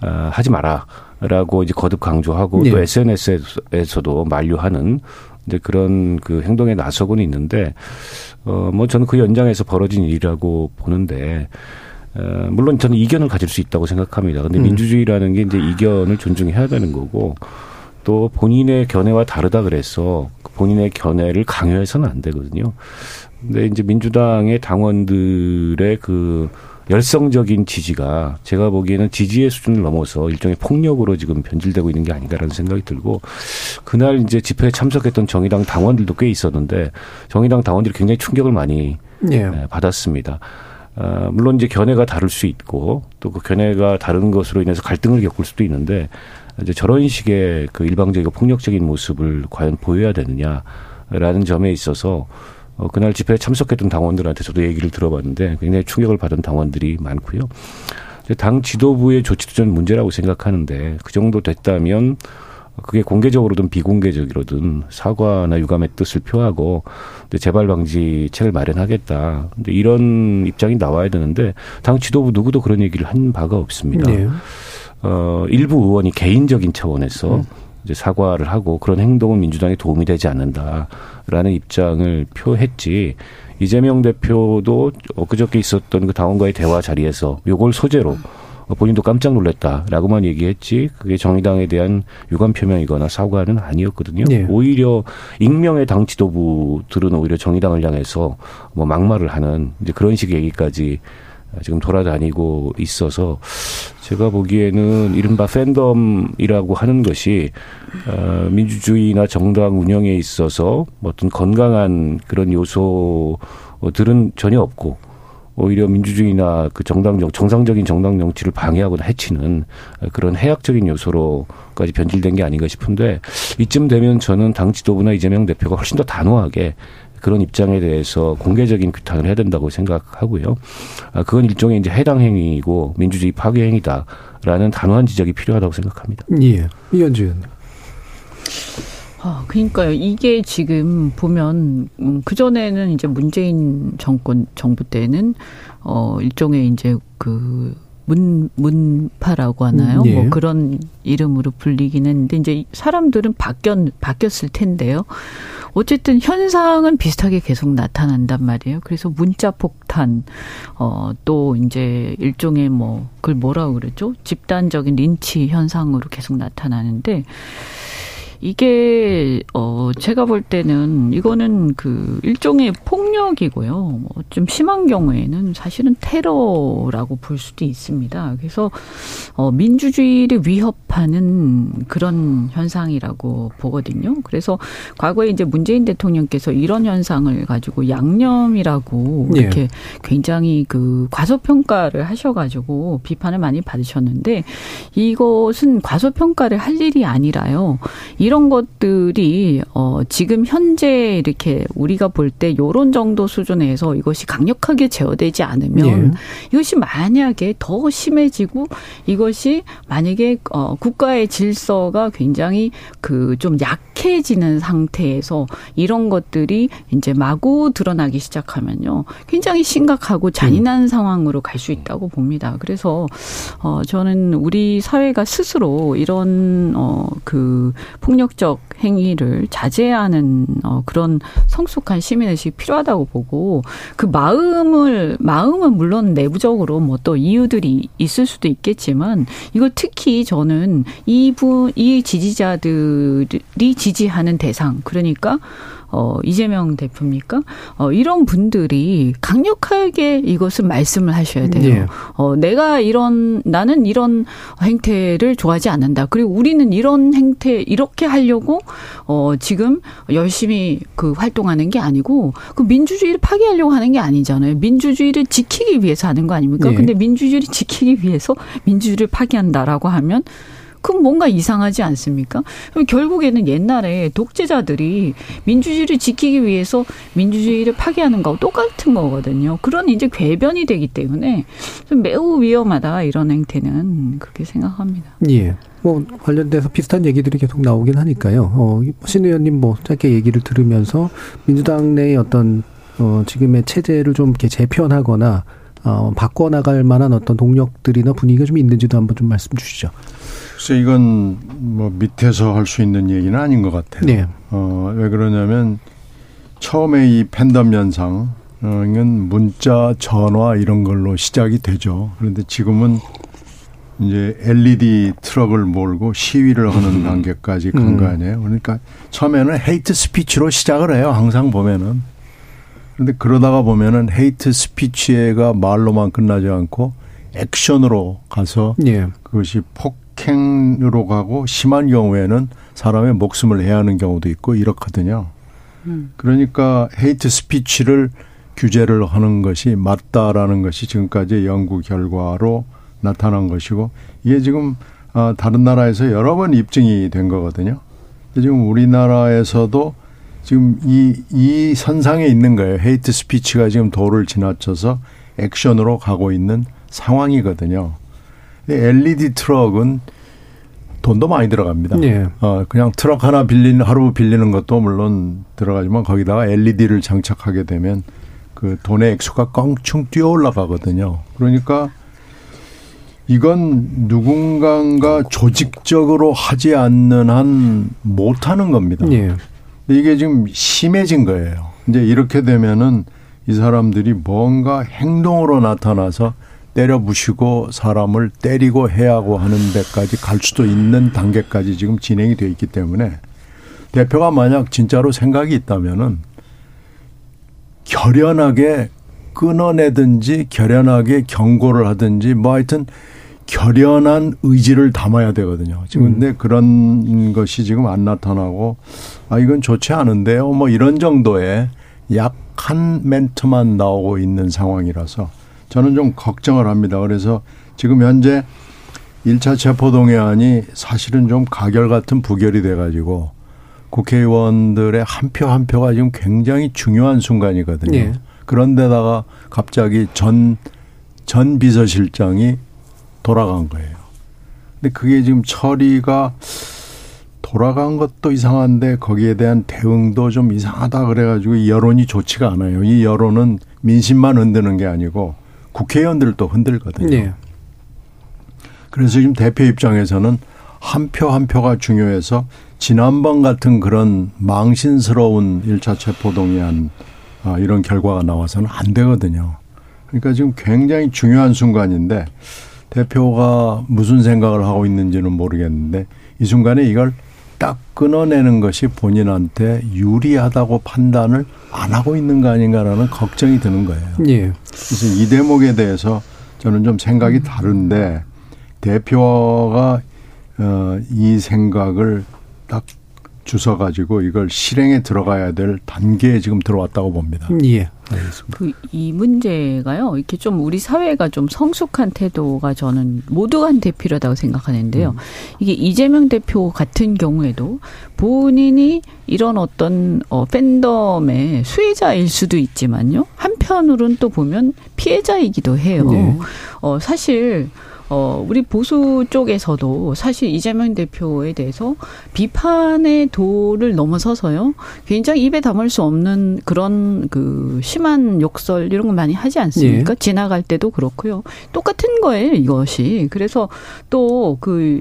아, 하지 마라 라고 이제 거듭 강조하고 네. 또 SNS에서도 만류하는 이제 그런 그 행동에 나서고는 있는데 어뭐 저는 그 연장에서 벌어진 일이라고 보는데 어, 물론 저는 이견을 가질 수 있다고 생각합니다. 근데 음. 민주주의라는 게 이제 이견을 존중해야 되는 거고 또 본인의 견해와 다르다 그래서 본인의 견해를 강요해서는 안 되거든요. 근데 이제 민주당의 당원들의 그 열성적인 지지가 제가 보기에는 지지의 수준을 넘어서 일종의 폭력으로 지금 변질되고 있는 게 아닌가라는 생각이 들고 그날 이제 집회에 참석했던 정의당 당원들도 꽤 있었는데 정의당 당원들이 굉장히 충격을 많이 예. 받았습니다. 어, 물론 이제 견해가 다를 수 있고 또 그 견해가 다른 것으로 인해서 갈등을 겪을 수도 있는데 이제 저런 식의 그 일방적이고 폭력적인 모습을 과연 보여야 되느냐라는 점에 있어서 어, 그날 집회에 참석했던 당원들한테 저도 얘기를 들어봤는데 굉장히 충격을 받은 당원들이 많고요. 당 지도부의 조치도 저는 문제라고 생각하는데 그 정도 됐다면 그게 공개적으로든 비공개적으로든 사과나 유감의 뜻을 표하고 재발 방지책을 마련하겠다. 근데 이런 입장이 나와야 되는데 당 지도부 누구도 그런 얘기를 한 바가 없습니다. 네. 어, 일부 의원이 개인적인 차원에서 음. 이제 사과를 하고 그런 행동은 민주당에 도움이 되지 않는다라는 입장을 표했지 이재명 대표도 엊그저께 있었던 그 당원과의 대화 자리에서 요걸 소재로 본인도 깜짝 놀랐다라고만 얘기했지 그게 정의당에 대한 유감 표명이거나 사과는 아니었거든요. 네. 오히려 익명의 당 지도부들은 오히려 정의당을 향해서 뭐 막말을 하는 이제 그런 식의 얘기까지 지금 돌아다니고 있어서 제가 보기에는 이른바 팬덤이라고 하는 것이 어, 민주주의나 정당 운영에 있어서 어떤 건강한 그런 요소들은 전혀 없고 오히려 민주주의나 그 정당 정 정상적인 정당 정치를 방해하거나 해치는 그런 해악적인 요소로까지 변질된 게 아닌가 싶은데 이쯤 되면 저는 당 지도부나 이재명 대표가 훨씬 더 단호하게 그런 입장에 대해서 공개적인 규탄을 해야 된다고 생각하고요. 아, 그건 일종의 이제 해당 행위이고 민주주의 파괴 행위다라는 단호한 지적이 필요하다고 생각합니다. 예. 이현주 의원님. 아, 그러니까요. 이게 지금 보면 음, 그 전에는 이제 문재인 정권 정부 때는 어 일종의 이제 그 문, 문파라고 하나요? 예. 뭐 그런 이름으로 불리긴 했는데, 이제 사람들은 바뀌었, 바뀌었을 텐데요. 어쨌든 현상은 비슷하게 계속 나타난단 말이에요. 그래서 문자 폭탄, 어, 또 이제 일종의 뭐, 그걸 뭐라고 그러죠? 집단적인 린치 현상으로 계속 나타나는데, 이게 어 제가 볼 때는 이거는 그 일종의 폭력이고요. 뭐 좀 심한 경우에는 사실은 테러라고 볼 수도 있습니다. 그래서 어 민주주의를 위협하는 그런 현상이라고 보거든요. 그래서 과거에 이제 문재인 대통령께서 이런 현상을 가지고 양념이라고 예. 이렇게 굉장히 그 과소평가를 하셔가지고 비판을 많이 받으셨는데 이것은 과소평가를 할 일이 아니라요. 이 이런 것들이 어 지금 현재 이렇게 우리가 볼 때 요런 정도 수준에서 이것이 강력하게 제어되지 않으면 예. 이것이 만약에 더 심해지고 이것이 만약에 어 국가의 질서가 굉장히 그 좀 약해지는 상태에서 이런 것들이 이제 마구 드러나기 시작하면요. 굉장히 심각하고 잔인한 음. 상황으로 갈 수 있다고 봅니다. 그래서 어 저는 우리 사회가 스스로 이런 어그 폭력 적 행위를 자제하는 어 그런 성숙한 시민의식이 필요하다고 보고 그 마음을 마음은 물론 내부적으로 뭐 또 이유들이 있을 수도 있겠지만 이거 특히 저는 이분 이 지지자들이 지지하는 대상 그러니까 어, 이재명 대표입니까? 어, 이런 분들이 강력하게 이것을 말씀을 하셔야 돼요. 네. 어, 내가 이런, 나는 이런 행태를 좋아하지 않는다. 그리고 우리는 이런 행태, 이렇게 하려고, 어, 지금 열심히 그 활동하는 게 아니고, 그 민주주의를 파괴하려고 하는 게 아니잖아요. 민주주의를 지키기 위해서 하는 거 아닙니까? 네. 근데 민주주의를 지키기 위해서 민주주의를 파괴한다라고 하면, 그럼 뭔가 이상하지 않습니까? 결국에는 옛날에 독재자들이 민주주의를 지키기 위해서 민주주의를 파괴하는 거하고 똑같은 거거든요. 그런 이제 궤변이 되기 때문에 매우 위험하다 이런 행태는 그렇게 생각합니다. 예. 뭐 관련돼서 비슷한 얘기들이 계속 나오긴 하니까요. 어, 신 의원님 뭐 짧게 얘기를 들으면서 민주당 내의 어떤 어, 지금의 체제를 좀 이렇게 재편하거나 어, 바꿔나갈 만한 어떤 동력들이나 분위기가 좀 있는지도 한번 좀 말씀 주시죠. 글쎄 이건 뭐 밑에서 할 수 있는 얘기는 아닌 것 같아요. 네. 어, 왜 그러냐면 처음에 이 팬덤 현상은 문자, 전화 이런 걸로 시작이 되죠. 그런데 지금은 이제 LED 트럭을 몰고 시위를 하는 음. 단계까지 간거 음. 아니에요. 그러니까 처음에는 헤이트 스피치로 시작을 해요. 항상 보면은. 그런데 그러다가 보면은 hate speech가 말로만 끝나지 않고 액션으로 가서 예. 그것이 폭 폭행으로 가고 심한 경우에는 사람의 목숨을 해하는 경우도 있고 이렇거든요. 음. 그러니까 hate speech를 규제를 하는 것이 맞다라는 것이 지금까지 연구 결과로 나타난 것이고 이게 지금 아, 다른 나라에서 여러 번 입증이 된 거거든요. 지금 우리나라에서도 지금 이, 이 선상에 있는 거예요. hate speech가 지금 도를 지나쳐서 액션으로 가고 있는 상황이거든요. LED 트럭은 돈도 많이 들어갑니다. 네. 어, 그냥 트럭 하나 빌리는 하루 빌리는 것도 물론 들어가지만 거기다가 LED를 장착하게 되면 그 돈의 액수가 껑충 뛰어 올라가거든요. 그러니까 이건 누군가가 조직적으로 하지 않는 한 못하는 겁니다. 네. 이게 지금 심해진 거예요. 이제 이렇게 되면은 이 사람들이 뭔가 행동으로 나타나서 때려 부시고 사람을 때리고 해하고 하는 데까지 갈 수도 있는 단계까지 지금 진행이 되어 있기 때문에 대표가 만약 진짜로 생각이 있다면은 결연하게 끊어내든지 결연하게 경고를 하든지 뭐 하여튼 결연한 의지를 담아야 되거든요. 지금 음. 근데 그런 것이 지금 안 나타나고 아 이건 좋지 않은데요. 뭐 이런 정도의 약한 멘트만 나오고 있는 상황이라서 저는 좀 걱정을 합니다. 그래서 지금 현재 1차 체포동의안이 사실은 좀 가결 같은 부결이 돼가지고 국회의원들의 한 표한 표가 지금 굉장히 중요한 순간이거든요. 네. 그런데다가 갑자기 전, 전 비서실장이 돌아간 거예요. 근데 그게 지금 처리가 돌아간 것도 이상한데 거기에 대한 대응도 좀 이상하다 그래가지고 여론이 좋지가 않아요. 이 여론은 민심만 흔드는 게 아니고 국회의원들도 흔들거든요. 네. 그래서 지금 대표 입장에서는 한 표한 표가 중요해서 지난번 같은 그런 망신스러운 1차 체포동의안 아, 이런 결과가 나와서는 안 되거든요. 그러니까 지금 굉장히 중요한 순간인데 대표가 무슨 생각을 하고 있는지는 모르겠는데 이 순간에 이걸 딱 끊어내는 것이 본인한테 유리하다고 판단을 안 하고 있는 거 아닌가라는 걱정이 드는 거예요. 예. 그래서 이 대목에 대해서 저는 좀 생각이 다른데 대표가 어, 이 생각을 딱 주서 가지고 이걸 실행에 들어가야 될 단계에 지금 들어왔다고 봅니다. 예. 그 이 문제가요. 이렇게 좀 우리 사회가 좀 성숙한 태도가 저는 모두한테 필요하다고 생각하는데요. 음. 이게 이재명 대표 같은 경우에도 본인이 이런 어떤 어 팬덤의 수혜자일 수도 있지만요. 한편으로는 또 보면 피해자이기도 해요. 네. 어 사실 어, 우리 보수 쪽에서도 사실 이재명 대표에 대해서 비판의 도를 넘어서서요. 굉장히 입에 담을 수 없는 그런 그 심한 욕설 이런 거 많이 하지 않습니까? 예. 지나갈 때도 그렇고요. 똑같은 거예요, 이것이. 그래서 또그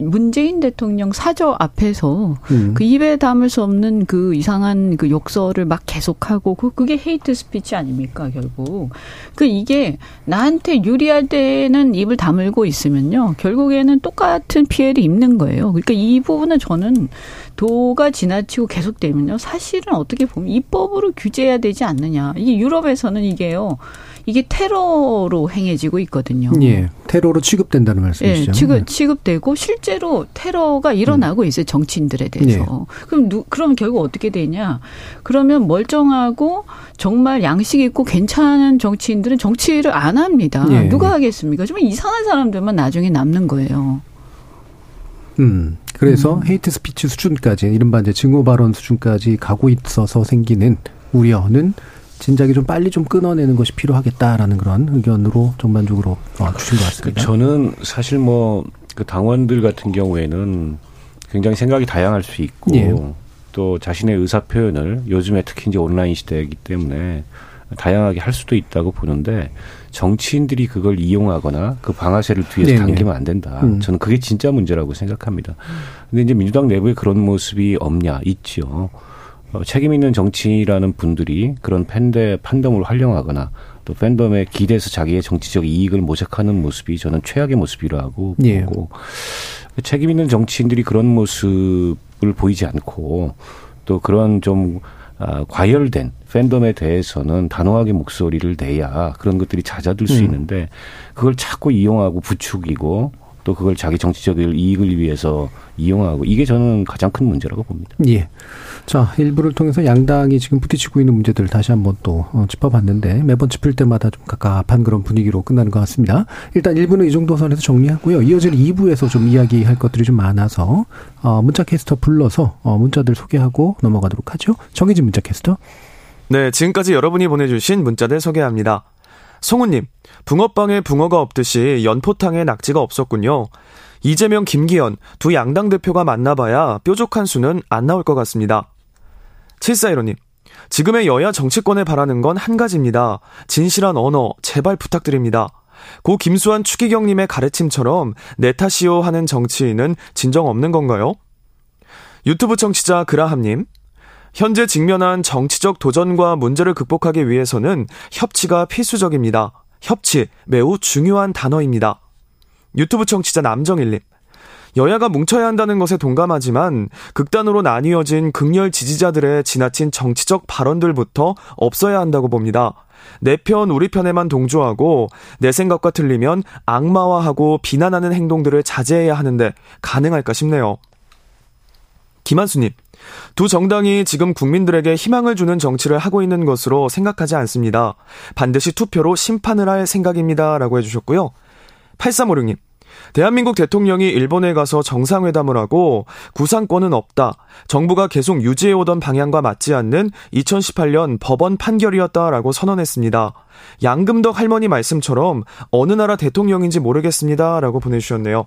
문재인 대통령 사저 앞에서 음. 그 입에 담을 수 없는 그 이상한 그 욕설을 막 계속하고 그 그게 hate speech 아닙니까 결국 그 이게 나한테 유리할 때는 입을 다물고 있으면요 결국에는 똑같은 피해를 입는 거예요. 그러니까 이 부분은 저는 도가 지나치고 계속되면요 사실은 어떻게 보면 입법으로 규제해야 되지 않느냐 이게 유럽에서는 이게요. 이게 테러로 행해지고 있거든요. 예. 테러로 취급된다는 말씀이시죠. 예, 취급, 네. 취급되고 실제로 테러가 일어나고 음. 있어요. 정치인들에 대해서. 예. 그럼 누, 그럼 결국 어떻게 되냐? 그러면 멀쩡하고 정말 양식 있고 괜찮은 정치인들은 정치를 안 합니다. 예. 누가 하겠습니까? 좀 이상한 사람들만 나중에 남는 거예요. 음. 그래서 음. hate speech 수준까지 이른바 이제 증오 발언 수준까지 가고 있어서 생기는 우려는 진작에 좀 빨리 좀 끊어내는 것이 필요하겠다라는 그런 의견으로 전반적으로 어, 주신 것 같습니다. 저는 사실 뭐 그 당원들 같은 경우에는 굉장히 생각이 다양할 수 있고 예. 또 자신의 의사 표현을 요즘에 특히 이제 온라인 시대이기 때문에 다양하게 할 수도 있다고 보는데 정치인들이 그걸 이용하거나 그 방아쇠를 뒤에서 네네. 당기면 안 된다. 음. 저는 그게 진짜 문제라고 생각합니다. 근데 이제 민주당 내부에 그런 모습이 없냐 있죠. 어, 책임 있는 정치라는 분들이 그런 팬의 판덤을 활용하거나 또 팬덤에 기대서 자기의 정치적 이익을 모색하는 모습이 저는 최악의 모습이라고 예. 보고 책임 있는 정치인들이 그런 모습을 보이지 않고 또 그런 좀 아, 과열된 팬덤에 대해서는 단호하게 목소리를 내야 그런 것들이 잦아들 수 음. 있는데 그걸 자꾸 이용하고 부추기고 또 그걸 자기 정치적 이익을 위해서 이용하고 이게 저는 가장 큰 문제라고 봅니다. 예. 자, 일부를 통해서 양당이 지금 부딪히고 있는 문제들을 다시 한번 또 어, 짚어봤는데 매번 짚을 때마다 좀 갑갑한 그런 분위기로 끝나는 것 같습니다. 일단 1부는 이 정도 선에서 정리하고요. 이어질 2부에서 좀 이야기할 것들이 좀 많아서 어, 문자 캐스터 불러서 어, 문자들 소개하고 넘어가도록 하죠. 정희진 문자 캐스터. 네, 지금까지 여러분이 보내주신 문자들 소개합니다. 송우님, 붕어빵에 붕어가 없듯이 연포탕에 낙지가 없었군요. 이재명, 김기현 두 양당 대표가 만나봐야 뾰족한 수는 안 나올 것 같습니다. 7415님, 지금의 여야 정치권에 바라는 건 한 가지입니다. 진실한 언어, 제발 부탁드립니다. 고 김수환 추기경님의 가르침처럼 내 탓이요 하는 정치인은 진정 없는 건가요? 유튜브 청취자 그라함님, 현재 직면한 정치적 도전과 문제를 극복하기 위해서는 협치가 필수적입니다. 협치, 매우 중요한 단어입니다. 유튜브 청취자 남정일님. 여야가 뭉쳐야 한다는 것에 동감하지만 극단으로 나뉘어진 극렬 지지자들의 지나친 정치적 발언들부터 없어야 한다고 봅니다. 내 편, 우리 편에만 동조하고 내 생각과 틀리면 악마화하고 비난하는 행동들을 자제해야 하는데 가능할까 싶네요. 김한수님. 두 정당이 지금 국민들에게 희망을 주는 정치를 하고 있는 것으로 생각하지 않습니다. 반드시 투표로 심판을 할 생각입니다. 라고 해주셨고요. 8356님. 대한민국 대통령이 일본에 가서 정상회담을 하고 구상권은 없다. 정부가 계속 유지해오던 방향과 맞지 않는 2018년 법원 판결이었다라고 선언했습니다. 양금덕 할머니 말씀처럼 어느 나라 대통령인지 모르겠습니다. 라고 보내주셨네요.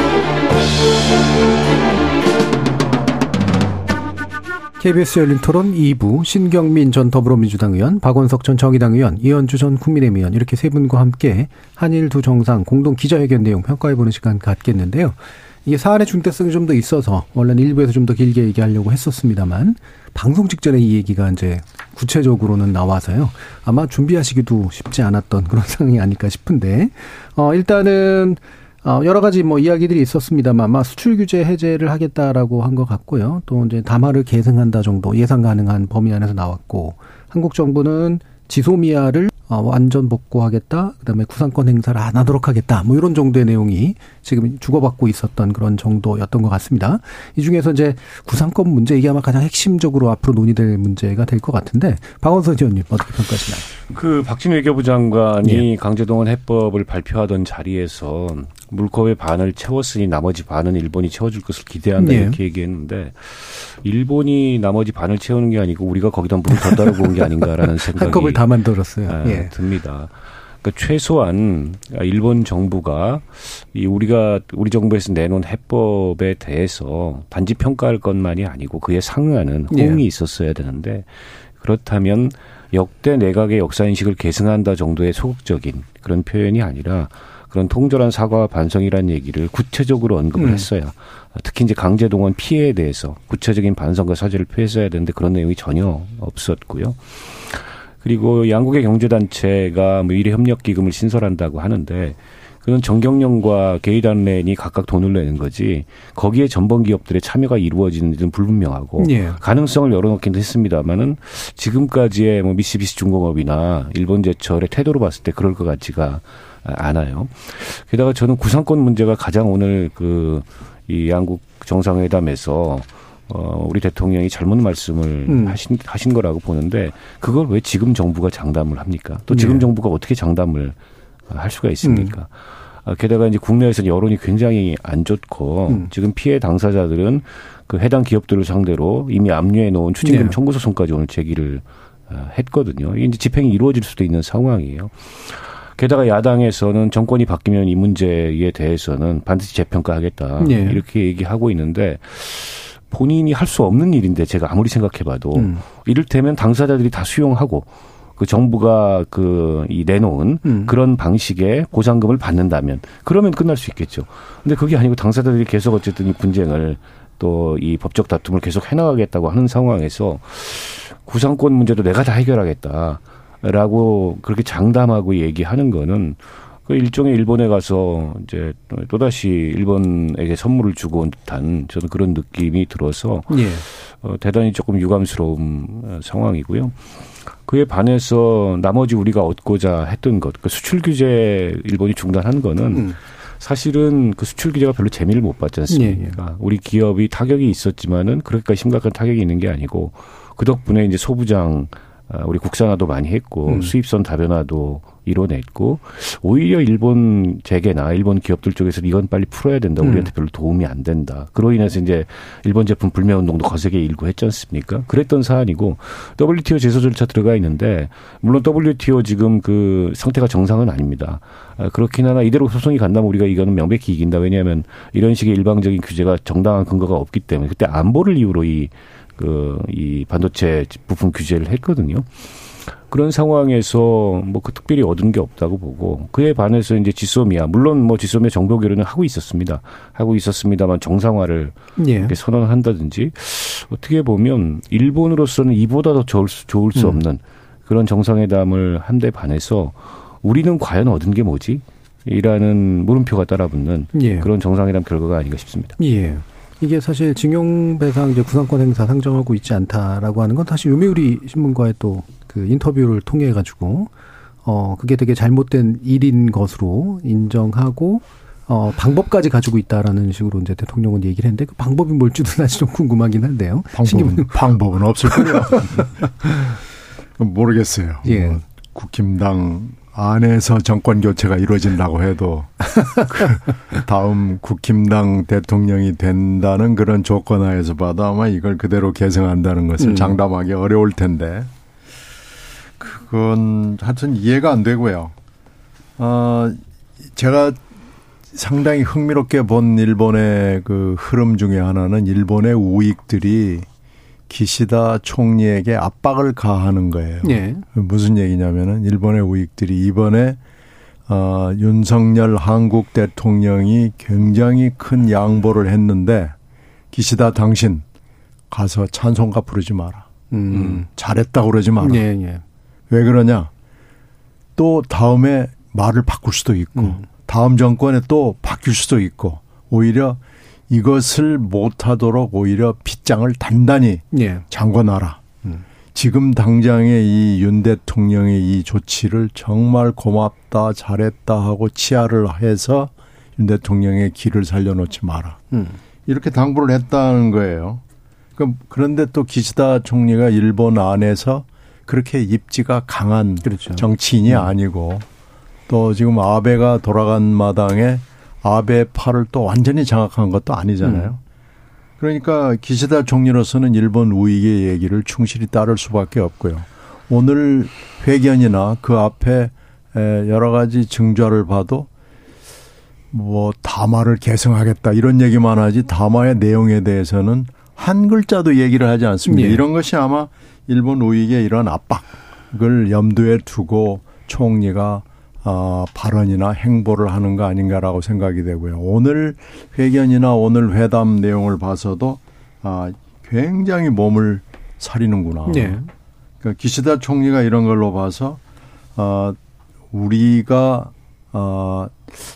KBS 열린 토론 2부 신경민 전 더불어민주당 의원, 박원석 전 정의당 의원, 이현주 전 국민의힘 의원 이렇게 세 분과 함께 한일 두 정상 공동 기자회견 내용 평가해보는 시간 갖겠는데요. 이게 사안의 중대성이 좀 더 있어서 원래는 일부에서 좀 더 길게 얘기하려고 했었습니다만 방송 직전에 이 얘기가 이제 구체적으로는 나와서요. 아마 준비하시기도 쉽지 않았던 그런 [LAUGHS] 상황이 아닐까 싶은데 어 일단은 어, 여러 가지 뭐 이야기들이 있었습니다만 아마 수출 규제 해제를 하겠다라고 한 것 같고요. 또 이제 담화를 계승한다 정도 예상 가능한 범위 안에서 나왔고 한국 정부는 지소미아를 어, 완전 복구하겠다. 그다음에 구상권 행사를 안 하도록 하겠다. 뭐 이런 정도의 내용이 지금 주고받고 있었던 그런 정도였던 것 같습니다. 이 중에서 이제 구상권 문제 이게 아마 가장 핵심적으로 앞으로 논의될 문제가 될 것 같은데 박원석 의원님 어떻게 평가하시나요? 그 박진 외교부 장관이 예. 강제동원 해법을 발표하던 자리에서 물컵의 반을 채웠으니 나머지 반은 일본이 채워줄 것을 기대한다 예. 이렇게 얘기했는데 일본이 나머지 반을 채우는 게 아니고 우리가 거기다 물을 더 따르고 온 게 아닌가라는 [LAUGHS] 생각이 한컵을 다 만들었어요. 아, 예. 듭니다. 그러니까 최소한 일본 정부가 이 우리가 우리 정부에서 내놓은 해법에 대해서 반지 평가할 것만이 아니고 그에 상응하는 예. 호응이 예. 있었어야 되는데 그렇다면 역대 내각의 역사 인식을 계승한다 정도의 소극적인 그런 표현이 아니라 그런 통절한 사과와 반성이라는 얘기를 구체적으로 언급을 음. 했어요. 특히 이제 강제동원 피해에 대해서 구체적인 반성과 사죄를 표했어야 되는데 그런 내용이 전혀 없었고요. 그리고 양국의 경제단체가 뭐 미래협력기금을 신설한다고 하는데 그건 정경련과 게이단렌이 각각 돈을 내는 거지 거기에 전범 기업들의 참여가 이루어지는지는 불분명하고 예. 가능성을 열어놓긴 했습니다만은 지금까지의 뭐 미쓰비시 중공업이나 일본제철의 태도로 봤을 때 그럴 것 같지가 않아요. 게다가 저는 구상권 문제가 가장 오늘 그 이 양국 정상회담에서 어, 우리 대통령이 잘못 말씀을 음. 하신, 하신 거라고 보는데 그걸 왜 지금 정부가 장담을 합니까? 또 지금 네. 정부가 어떻게 장담을 할 수가 있습니까? 음. 아, 게다가 이제 국내에서는 여론이 굉장히 안 좋고 음. 지금 피해 당사자들은 그 해당 기업들을 상대로 이미 압류해 놓은 추징금 네. 청구 소송까지 오늘 제기를 아, 했거든요. 이제 집행이 이루어질 수도 있는 상황이에요. 게다가 야당에서는 정권이 바뀌면 이 문제에 대해서는 반드시 재평가하겠다 네. 이렇게 얘기하고 있는데 본인이 할 수 없는 일인데 제가 아무리 생각해봐도 음. 이를테면 당사자들이 다 수용하고 그 정부가 그 이 내놓은 음. 그런 방식의 보상금을 받는다면 그러면 끝날 수 있겠죠. 근데 그게 아니고 당사자들이 계속 어쨌든 이 분쟁을 또 이 법적 다툼을 계속 해나가겠다고 하는 상황에서 구상권 문제도 내가 다 해결하겠다. 라고 그렇게 장담하고 얘기하는 거는 그 일종의 일본에 가서 이제 또다시 일본에게 선물을 주고 온 듯한 저는 그런 느낌이 들어서 예. 어, 대단히 조금 유감스러운 어, 상황이고요. 그에 반해서 나머지 우리가 얻고자 했던 것, 그 수출 규제 일본이 중단한 거는 음. 사실은 그 수출 규제가 별로 재미를 못 봤지 않습니까? 예, 예. 우리 기업이 타격이 있었지만은 그렇게까지 심각한 타격이 있는 게 아니고 그 덕분에 이제 소부장 아, 우리 국산화도 많이 했고 음. 수입선 다변화도 이뤄냈고 오히려 일본 재계나 일본 기업들 쪽에서 이건 빨리 풀어야 된다. 우리한테 음. 별로 도움이 안 된다. 그로 인해서 이제 일본 제품 불매 운동도 거세게 일고 했지 않습니까? 그랬던 사안이고 WTO 제소 절차 들어가 있는데 물론 WTO 지금 그 상태가 정상은 아닙니다. 아, 그렇긴 하나 이대로 소송이 간다면 우리가 이거는 명백히 이긴다. 왜냐하면 이런 식의 일방적인 규제가 정당한 근거가 없기 때문에 그때 안보를 이유로 이 그 이 반도체 부품 규제를 했거든요. 그런 상황에서 뭐 그 특별히 얻은 게 없다고 보고 그에 반해서 이제 지소미아 물론 뭐 지소미아 정보 교류는 하고 있었습니다. 하고 있었습니다만 정상화를 예. 선언한다든지 어떻게 보면 일본으로서는 이보다 더 좋을 수, 좋을 수 음. 없는 그런 정상회담을 한데 반해서 우리는 과연 얻은 게 뭐지? 이라는 물음표가 따라붙는 예. 그런 정상회담 결과가 아닌가 싶습니다. 예. 이게 사실 징용배상 이제 구상권 행사 상정하고 있지 않다라고 하는 건 사실 요미우리 신문과의 또 그 인터뷰를 통해 가지고 어 그게 되게 잘못된 일인 것으로 인정하고 어 방법까지 가지고 있다라는 식으로 이제 대통령은 얘기를 했는데 그 방법이 뭘지도 사실 좀 궁금하긴 한데요. 방법은, 방법은 없을 거예요. [LAUGHS] 모르겠어요. 예. 뭐 국힘당 안에서 정권 교체가 이루어진다고 해도 그 다음 국힘당 대통령이 된다는 그런 조건 하에서 봐도 아마 이걸 그대로 개성한다는 것을 음. 장담하기 어려울 텐데 그건 하여튼 이해가 안 되고요. 어, 제가 상당히 흥미롭게 본 일본의 그 흐름 중에 하나는 일본의 우익들이 기시다 총리에게 압박을 가하는 거예요. 예. 무슨 얘기냐면은 일본의 우익들이 이번에 어, 윤석열 한국 대통령이 굉장히 큰 양보를 했는데 기시다 당신 가서 찬송가 부르지 마라. 음. 음. 잘했다 그러지 마라. 예, 예. 왜 그러냐? 또 다음에 말을 바꿀 수도 있고 음. 다음 정권에 또 바뀔 수도 있고 오히려 이것을 못하도록 오히려 빗장을 단단히 예. 잠궈놔라. 음. 지금 당장의 이 윤 대통령의 이 조치를 정말 고맙다, 잘했다 하고 치하를 해서 윤 대통령의 길을 살려놓지 마라. 음. 이렇게 당부를 했다는 거예요. 그런데 또 기시다 총리가 일본 안에서 그렇게 입지가 강한 그렇죠. 정치인이 음. 아니고 또 지금 아베가 돌아간 마당에 아베 팔을 또 완전히 장악한 것도 아니잖아요. 음. 그러니까 기시다 총리로서는 일본 우익의 얘기를 충실히 따를 수밖에 없고요. 오늘 회견이나 그 앞에 여러 가지 증좌를 봐도 뭐 담화를 개성하겠다 이런 얘기만 하지 담화의 내용에 대해서는 한 글자도 얘기를 하지 않습니다. 네. 이런 것이 아마 일본 우익의 이런 압박을 염두에 두고 총리가 어, 발언이나 행보를 하는 거 아닌가라고 생각이 되고요. 오늘 회견이나 오늘 회담 내용을 봐서도 아, 굉장히 몸을 사리는구나. 네. 그러니까 기시다 총리가 이런 걸로 봐서 어, 우리가 어,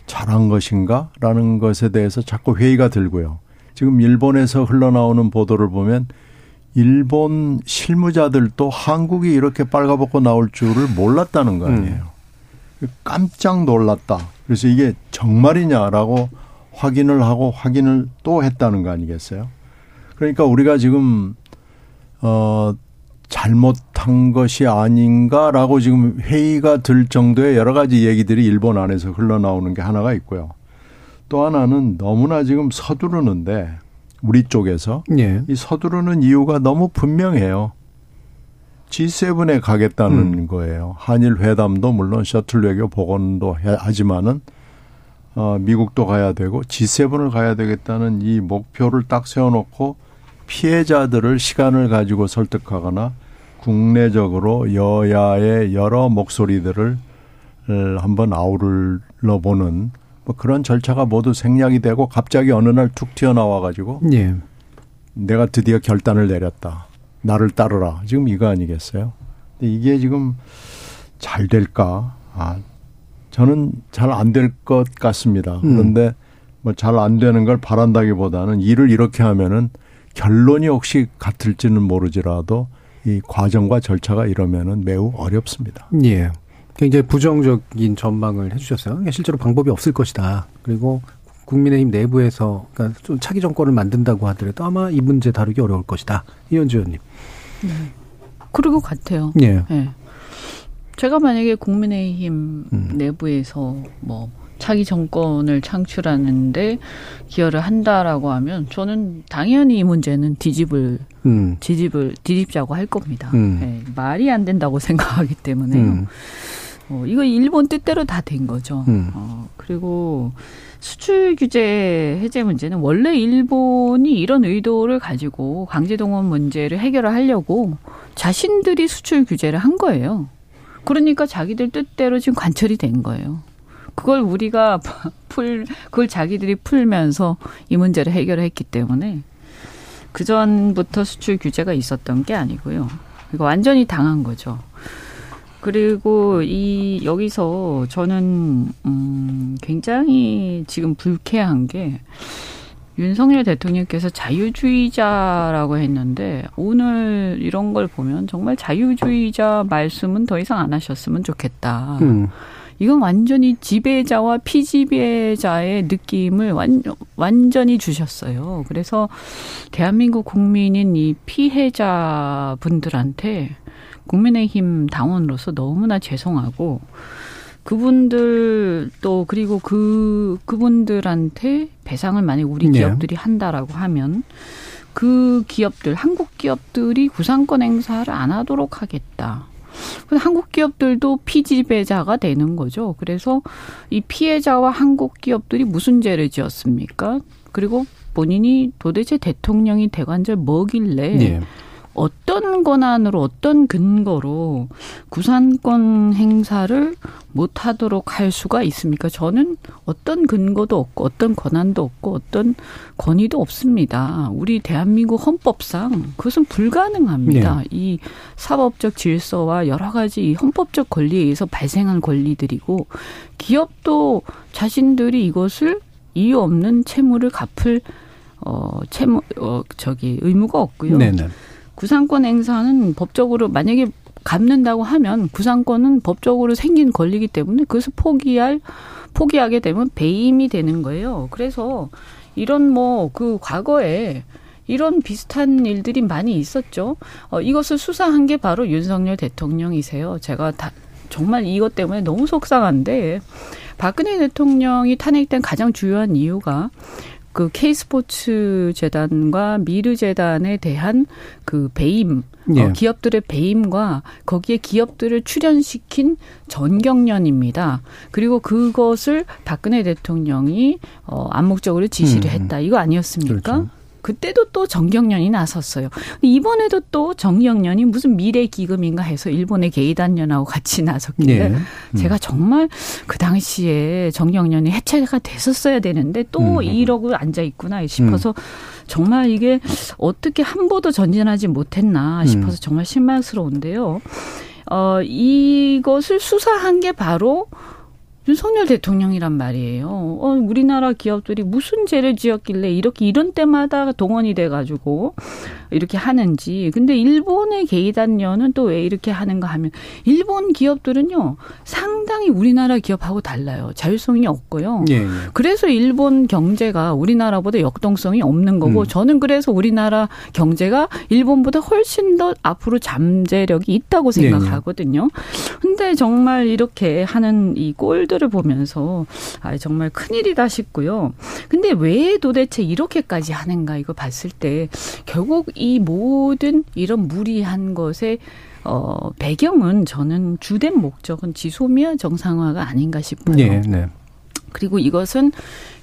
잘한 것인가라는 것에 대해서 자꾸 회의가 들고요. 지금 일본에서 흘러나오는 보도를 보면 일본 실무자들도 한국이 이렇게 빨가벗고 나올 줄을 몰랐다는 거 아니에요. 음. 깜짝 놀랐다. 그래서 이게 정말이냐라고 확인을 하고 확인을 또 했다는 거 아니겠어요? 그러니까 우리가 지금 어 잘못한 것이 아닌가라고 지금 회의가 들 정도의 여러 가지 얘기들이 일본 안에서 흘러나오는 게 하나가 있고요. 또 하나는 너무나 지금 서두르는데 우리 쪽에서 예. 이 서두르는 이유가 너무 분명해요. G7에 가겠다는 음. 거예요. 한일 회담도 물론 셔틀 외교 복원도 하지만은 어, 미국도 가야 되고 G7을 가야 되겠다는 이 목표를 딱 세워놓고 피해자들을 시간을 가지고 설득하거나 국내적으로 여야의 여러 목소리들을 한번 아우를러 보는 뭐 그런 절차가 모두 생략이 되고 갑자기 어느 날 툭 튀어나와 가지고 예. 내가 드디어 결단을 내렸다. 나를 따르라. 지금 이거 아니겠어요? 근데 이게 지금 잘 될까? 아, 저는 잘 안 될 것 같습니다. 음. 그런데 뭐잘 안 되는 걸 바란다기보다는 일을 이렇게 하면은 결론이 혹시 같을지는 모르지라도 이 과정과 절차가 이러면은 매우 어렵습니다. 예. 굉장히 부정적인 전망을 해주셨어요. 실제로 방법이 없을 것이다. 그리고 국민의힘 내부에서 그러니까 좀 차기 정권을 만든다고 하더라도 아마 이 문제 다루기 어려울 것이다. 이현주 의원님. 네. 그럴 것 같아요. 예. 네. 제가 만약에 국민의힘 음. 내부에서 뭐 차기 정권을 창출하는데 기여를 한다라고 하면 저는 당연히 이 문제는 뒤집을 음. 뒤집을 뒤집자고 할 겁니다. 음. 네. 말이 안 된다고 [LAUGHS] 생각하기 때문에요. 음. 어, 이거 일본 뜻대로 다 된 거죠. 음. 어, 그리고 수출 규제 해제 문제는 원래 일본이 이런 의도를 가지고 강제동원 문제를 해결을 하려고 자신들이 수출 규제를 한 거예요. 그러니까 자기들 뜻대로 지금 관철이 된 거예요. 그걸 우리가 [LAUGHS] 풀, 그걸 자기들이 풀면서 이 문제를 해결했기 때문에 그 전부터 수출 규제가 있었던 게 아니고요. 이거 완전히 당한 거죠. 그리고 이 여기서 저는 음 굉장히 지금 불쾌한 게 윤석열 대통령께서 자유주의자라고 했는데 오늘 이런 걸 보면 정말 자유주의자 말씀은 더 이상 안 하셨으면 좋겠다. 음. 이건 완전히 지배자와 피지배자의 느낌을 완, 완전히 주셨어요. 그래서 대한민국 국민인 이 피해자 분들한테 국민의힘 당원으로서 너무나 죄송하고 그분들 또 그리고 그 그분들한테 배상을 만약 우리 네. 기업들이 네. 한다라고 하면 그 기업들 한국 기업들이 구상권 행사를 안 하도록 하겠다. 한국 기업들도 피지배자가 되는 거죠. 그래서 이 피해자와 한국 기업들이 무슨 죄를 지었습니까? 그리고 본인이 도대체 대통령이 대관절 뭐길래 네. 어떤 권한으로 어떤 근거로 구산권 행사를 못 하도록 할 수가 있습니까? 저는 어떤 근거도 없고 어떤 권한도 없고 어떤 권위도 없습니다. 우리 대한민국 헌법상 그것은 불가능합니다. 네. 이 사법적 질서와 여러 가지 헌법적 권리에 의해서 발생한 권리들이고 기업도 자신들이 이것을 이유 없는 채무를 갚을 어 채무 어 저기 의무가 없고요. 네 네. 구상권 행사는 법적으로 만약에 갚는다고 하면 구상권은 법적으로 생긴 권리이기 때문에 그것을 포기할 포기하게 되면 배임이 되는 거예요. 그래서 이런 뭐 그 과거에 이런 비슷한 일들이 많이 있었죠. 어, 이것을 수사한 게 바로 윤석열 대통령이세요. 제가 다 정말 이것 때문에 너무 속상한데 박근혜 대통령이 탄핵된 가장 주요한 이유가 그 K스포츠 재단과 미르 재단에 대한 그 배임, 어, 예. 어, 기업들의 배임과 거기에 기업들을 출연시킨 전경련입니다. 그리고 그것을 박근혜 대통령이 어, 암묵적으로 지시를 음. 했다. 이거 아니었습니까? 그렇죠. 그때도 또 정경련이 나섰어요. 이번에도 또 정경련이 무슨 미래 기금인가 해서 일본의 게이단련하고 같이 나섰길래 네. 음. 제가 정말 그 당시에 정경련이 해체가 됐었어야 되는데 또 음. 이러고 앉아 있구나 싶어서 음. 정말 이게 어떻게 한 보도 전진하지 못했나 싶어서 음. 정말 실망스러운데요. 어, 이것을 수사한 게 바로 윤석열 대통령이란 말이에요. 어, 우리나라 기업들이 무슨 죄를 지었길래 이렇게 이런 때마다 동원이 돼가지고 이렇게 하는지. 근데 일본의 게이단녀는 또 왜 이렇게 하는가 하면 일본 기업들은요 상당히 우리나라 기업하고 달라요. 자율성이 없고요. 예, 예. 그래서 일본 경제가 우리나라보다 역동성이 없는 거고 음. 저는 그래서 우리나라 경제가 일본보다 훨씬 더 앞으로 잠재력이 있다고 예, 예. 생각하거든요. 예, 근데 정말 이렇게 하는 이 꼴들을 보면서 아 정말 큰일이다 싶고요. 근데 왜 도대체 이렇게까지 하는가 이거 봤을 때 결국 이 모든 이런 무리한 것에 어, 배경은 저는 주된 목적은 지소미아 정상화가 아닌가 싶어요. 네, 네. 그리고 이것은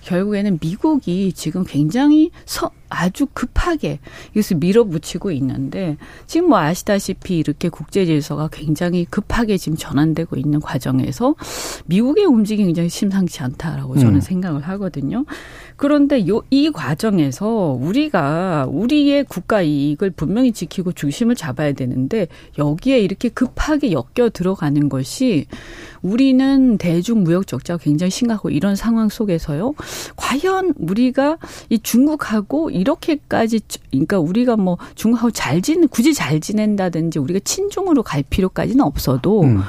결국에는 미국이 지금 굉장히 서, 아주 급하게 이것을 밀어붙이고 있는데 지금 뭐 아시다시피 이렇게 국제 질서가 굉장히 급하게 지금 전환되고 있는 과정에서 미국의 움직임이 굉장히 심상치 않다라고 저는 음. 생각을 하거든요. 그런데 요, 이 과정에서 우리가 우리의 국가 이익을 분명히 지키고 중심을 잡아야 되는데 여기에 이렇게 급하게 엮여 들어가는 것이 우리는 대중 무역 적자가 굉장히 심각하고 이런 상황 속에서요. 과연 우리가 이 중국하고 이렇게까지 그러니까 우리가 뭐 중국하고 잘 지내 굳이 잘 지낸다든지 우리가 친중으로 갈 필요까지는 없어도 음.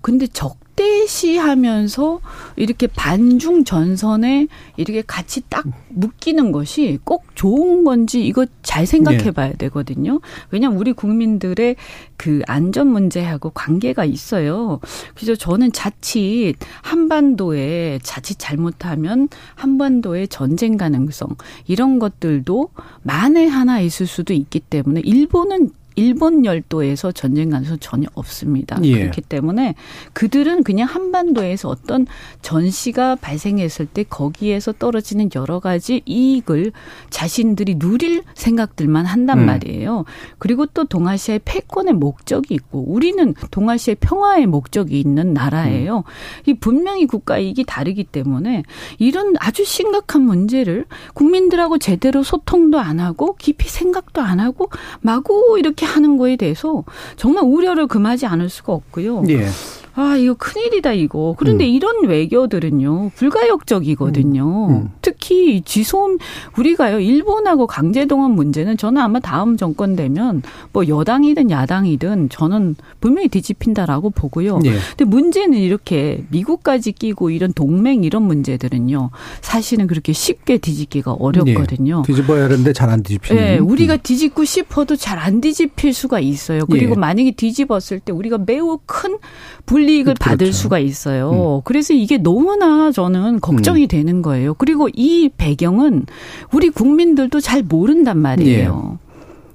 근데 적 확대시하면서 이렇게 반중 전선에 이렇게 같이 딱 묶이는 것이 꼭 좋은 건지 이거 잘 생각해 네. 봐야 되거든요. 왜냐하면 우리 국민들의 그 안전 문제하고 관계가 있어요. 그래서 저는 자칫 한반도에 자칫 잘못하면 한반도의 전쟁 가능성 이런 것들도 만에 하나 있을 수도 있기 때문에 일본은 일본 열도에서 전쟁 가능성 전혀 없습니다. 예. 그렇기 때문에 그들은 그냥 한반도에서 어떤 전시가 발생했을 때 거기에서 떨어지는 여러 가지 이익을 자신들이 누릴 생각들만 한단 음. 말이에요. 그리고 또 동아시아의 패권의 목적이 있고 우리는 동아시아의 평화의 목적이 있는 나라예요. 음. 이 분명히 국가 이익이 다르기 때문에 이런 아주 심각한 문제를 국민들하고 제대로 소통도 안 하고 깊이 생각도 안 하고 마구 이렇게 하는 거에 대해서 정말 우려를 금하지 않을 수가 없고요. 예. 아, 이거 큰일이다, 이거. 그런데 음. 이런 외교들은요, 불가역적이거든요. 음. 음. 특히 지소음, 우리가요, 일본하고 강제동원 문제는 저는 아마 다음 정권 되면 뭐 여당이든 야당이든 저는 분명히 뒤집힌다라고 보고요. 예. 근데 문제는 이렇게 미국까지 끼고 이런 동맹 이런 문제들은요, 사실은 그렇게 쉽게 뒤집기가 어렵거든요. 예. 뒤집어야 하는데 잘 안 뒤집히는. 네, 우리가 음. 뒤집고 싶어도 잘 안 뒤집힐 수가 있어요. 그리고 예. 만약에 뒤집었을 때 우리가 매우 큰 불, 불이익을 그렇죠. 받을 수가 있어요. 음. 그래서 이게 너무나 저는 걱정이 음. 되는 거예요. 그리고 이 배경은 우리 국민들도 잘 모른단 말이에요. 예.